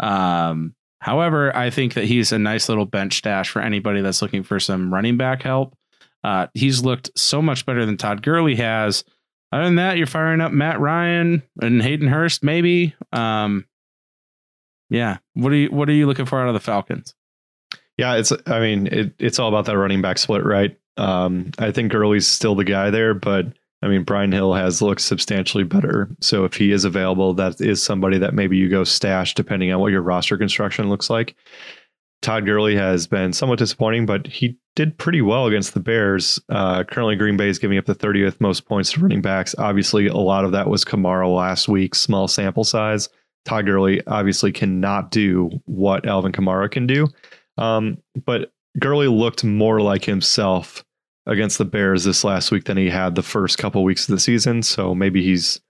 Um, however, I think that he's a nice little bench stash for anybody that's looking for some running back help. Uh, he's looked so much better than Todd Gurley has. Other than that, you're firing up Matt Ryan and Hayden Hurst, maybe. Um, yeah. What are you What are you looking for out of the Falcons? Yeah, it's I mean, it, it's all about that running back split, right? Um, I think Gurley's still the guy there, but I mean, Brian Hill has looked substantially better. So if he is available, that is somebody that maybe you go stash depending on what your roster construction looks like. Todd Gurley has been somewhat disappointing, but he did pretty well against the Bears. Uh, currently, Green Bay is giving up the 30th most points to running backs. Obviously, a lot of that was Kamara last week, small sample size. Todd Gurley obviously cannot do what Alvin Kamara can do. Um, but Gurley looked more like himself against the Bears this last week than he had the first couple weeks of the season. So maybe he's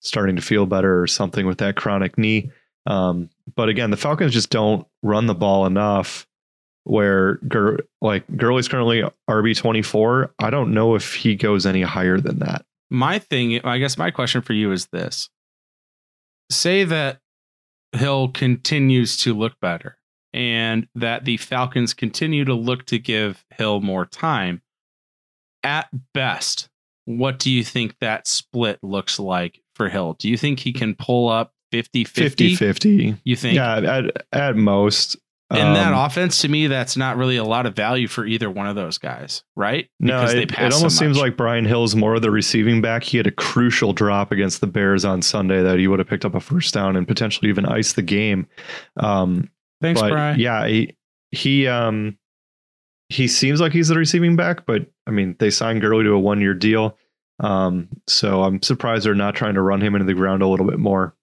starting to feel better or something with that chronic knee. Um, but again, the Falcons just don't run the ball enough. Where Gur- like Gurley's currently RB twenty four. I don't know if he goes any higher than that. My thing, I guess, my question for you is this: Say that Hill continues to look better, and that the Falcons continue to look to give Hill more time. At best, what do you think that split looks like for Hill? Do you think he can pull up 50 50? 50-50. You think? Yeah, at at most. In that Um, offense, to me, that's not really a lot of value for either one of those guys, right? No, it, they it pass so almost seems like Brian Hill's more of the receiving back. He had a crucial drop against the Bears on Sunday that he would have picked up a first down and potentially even iced the game. Um, Thanks, Brian. yeah, he he um he seems like he's the receiving back, but I mean they signed Gurley to a one year deal. Um, so I'm surprised they're not trying to run him into the ground a little bit more.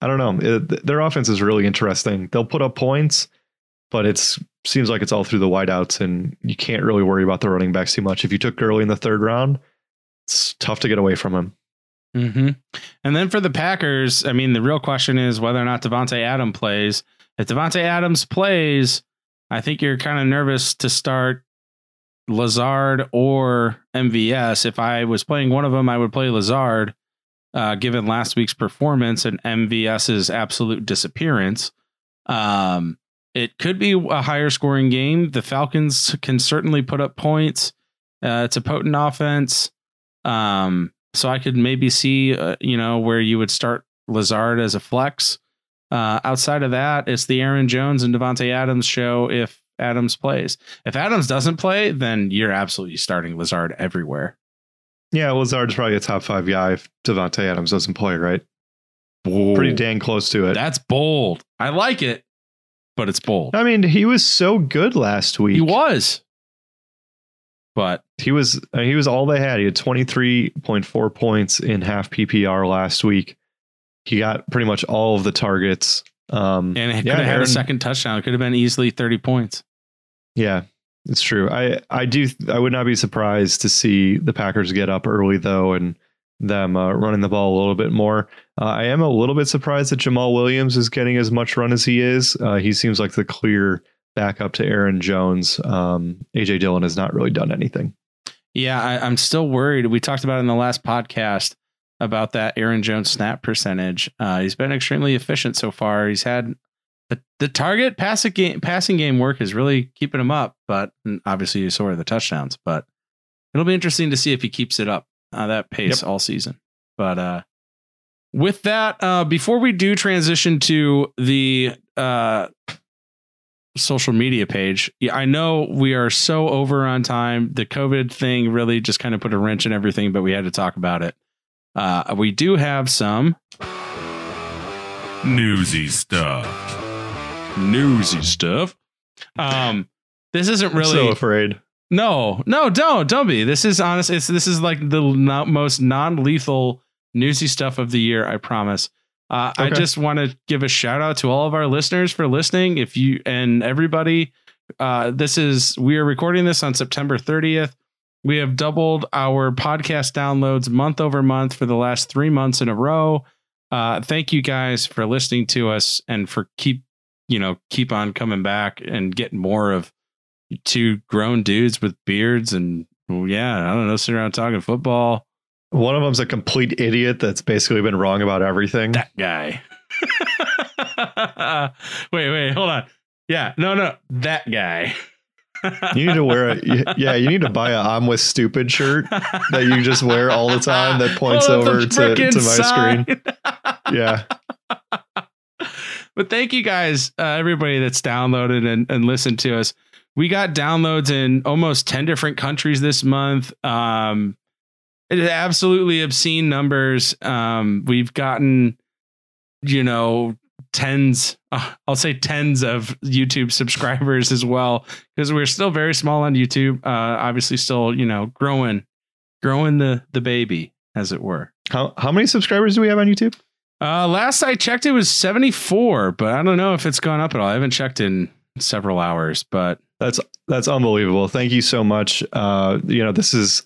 I don't know. It, their offense is really interesting. They'll put up points, but it's seems like it's all through the wideouts, and you can't really worry about the running backs too much. If you took Gurley in the third round, it's tough to get away from him. hmm And then for the Packers, I mean, the real question is whether or not Davante Adams plays. If Davante Adams plays, I think you're kind of nervous to start Lazard or MVS. If I was playing one of them, I would play Lazard, uh, given last week's performance and MVS's absolute disappearance. Um, it could be a higher scoring game. The Falcons can certainly put up points. Uh, it's a potent offense. Um, so I could maybe see, uh, you know, where you would start Lazard as a flex. Uh, outside of that, it's the Aaron Jones and Davante Adams show if Adams plays. If Adams doesn't play, then you're absolutely starting Lazard everywhere. Yeah, Lazard's probably a top five guy if Davante Adams doesn't play, right? Pretty dang close to it. That's bold. I like it, but it's bold. I mean, he was so good last week. He was. But He was uh, he was all they had. He had 23.4 points in half PPR last week. He got pretty much all of the targets. Um and it could yeah, have had Aaron- a second touchdown. It could have been easily 30 points. Yeah, it's true. I I do I would not be surprised to see the Packers get up early though and them uh, running the ball a little bit more. Uh, I am a little bit surprised that Jamaal Williams is getting as much run as he is. Uh, he seems like the clear backup to Aaron Jones. Um, AJ Dillon has not really done anything. Yeah, I, I'm still worried. We talked about it in the last podcast about that Aaron Jones snap percentage. Uh, he's been extremely efficient so far. He's had the, the target passing game passing game work is really keeping him up, but obviously you saw the touchdowns. But it'll be interesting to see if he keeps it up uh, that pace yep. all season. But uh, with that, uh, before we do transition to the uh, social media page, I know we are so over on time. The COVID thing really just kind of put a wrench in everything, but we had to talk about it. Uh, we do have some newsy stuff. Newsy stuff. Um, this isn't really. I'm so afraid. No, no, don't, don't be. This is honest. It's this is like the most non-lethal newsy stuff of the year. I promise. Uh, okay. I just want to give a shout out to all of our listeners for listening. If you and everybody, uh, this is we are recording this on September 30th. We have doubled our podcast downloads month over month for the last three months in a row. Uh, thank you guys for listening to us and for keep you know keep on coming back and getting more of two grown dudes with beards and yeah, I don't know, sitting around talking football. One of them's a complete idiot that's basically been wrong about everything. That guy. wait, wait, hold on. Yeah, no, no, that guy. you need to wear a yeah. You need to buy a "I'm with stupid" shirt that you just wear all the time. That points over to, to my sign. screen. Yeah. But thank you guys, uh, everybody that's downloaded and, and listened to us. We got downloads in almost ten different countries this month. Um, it is absolutely obscene numbers. Um, we've gotten, you know, tens uh, i'll say tens of youtube subscribers as well because we're still very small on youtube uh obviously still you know growing growing the the baby as it were. How how many subscribers do we have on youtube? Uh last i checked it was 74 but i don't know if it's gone up at all. I haven't checked in several hours but that's that's unbelievable. Thank you so much. Uh you know this is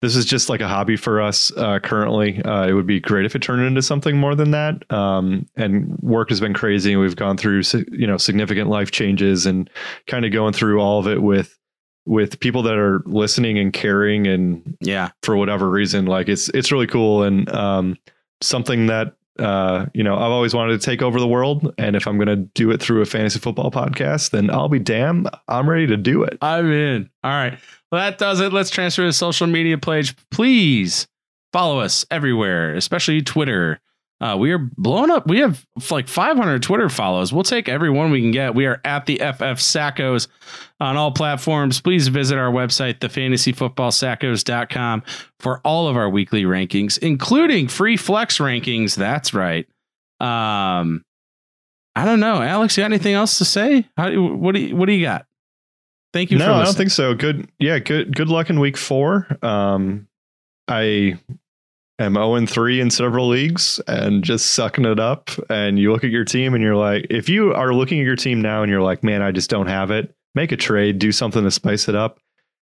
this is just like a hobby for us uh, currently. Uh, it would be great if it turned into something more than that. Um, and work has been crazy, we've gone through you know significant life changes, and kind of going through all of it with with people that are listening and caring, and yeah, for whatever reason, like it's it's really cool and um, something that uh, you know, I've always wanted to take over the world. And if I'm going to do it through a fantasy football podcast, then I'll be damn, I'm ready to do it. I'm in. All right. Well, that does it. Let's transfer to social media page. Please follow us everywhere, especially Twitter. Uh, we are blowing up. We have like 500 Twitter follows. We'll take every one we can get. We are at the FF Sackos on all platforms. Please visit our website, thefantasyfootballsackos.com, for all of our weekly rankings, including free flex rankings. That's right. Um, I don't know, Alex. You got anything else to say? How, what do you, what do you got? Thank you. No, I don't think so. Good. Yeah. Good. Good luck in week four. Um, I am 0 and 3 in several leagues and just sucking it up. And you look at your team and you're like, if you are looking at your team now and you're like, man, I just don't have it, make a trade, do something to spice it up.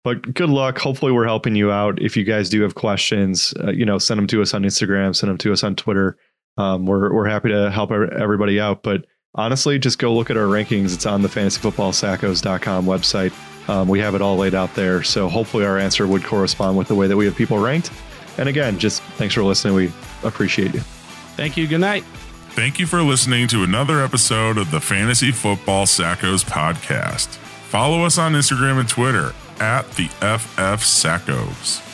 But good luck. Hopefully, we're helping you out. If you guys do have questions, uh, you know, send them to us on Instagram, send them to us on Twitter. Um, we're we're happy to help everybody out. But honestly, just go look at our rankings. It's on the fantasyfootballsackos.com website. Um, we have it all laid out there. So hopefully, our answer would correspond with the way that we have people ranked. And again, just thanks for listening. We appreciate you. Thank you. Good night. Thank you for listening to another episode of the Fantasy Football Sackos podcast. Follow us on Instagram and Twitter at the FF Sackos.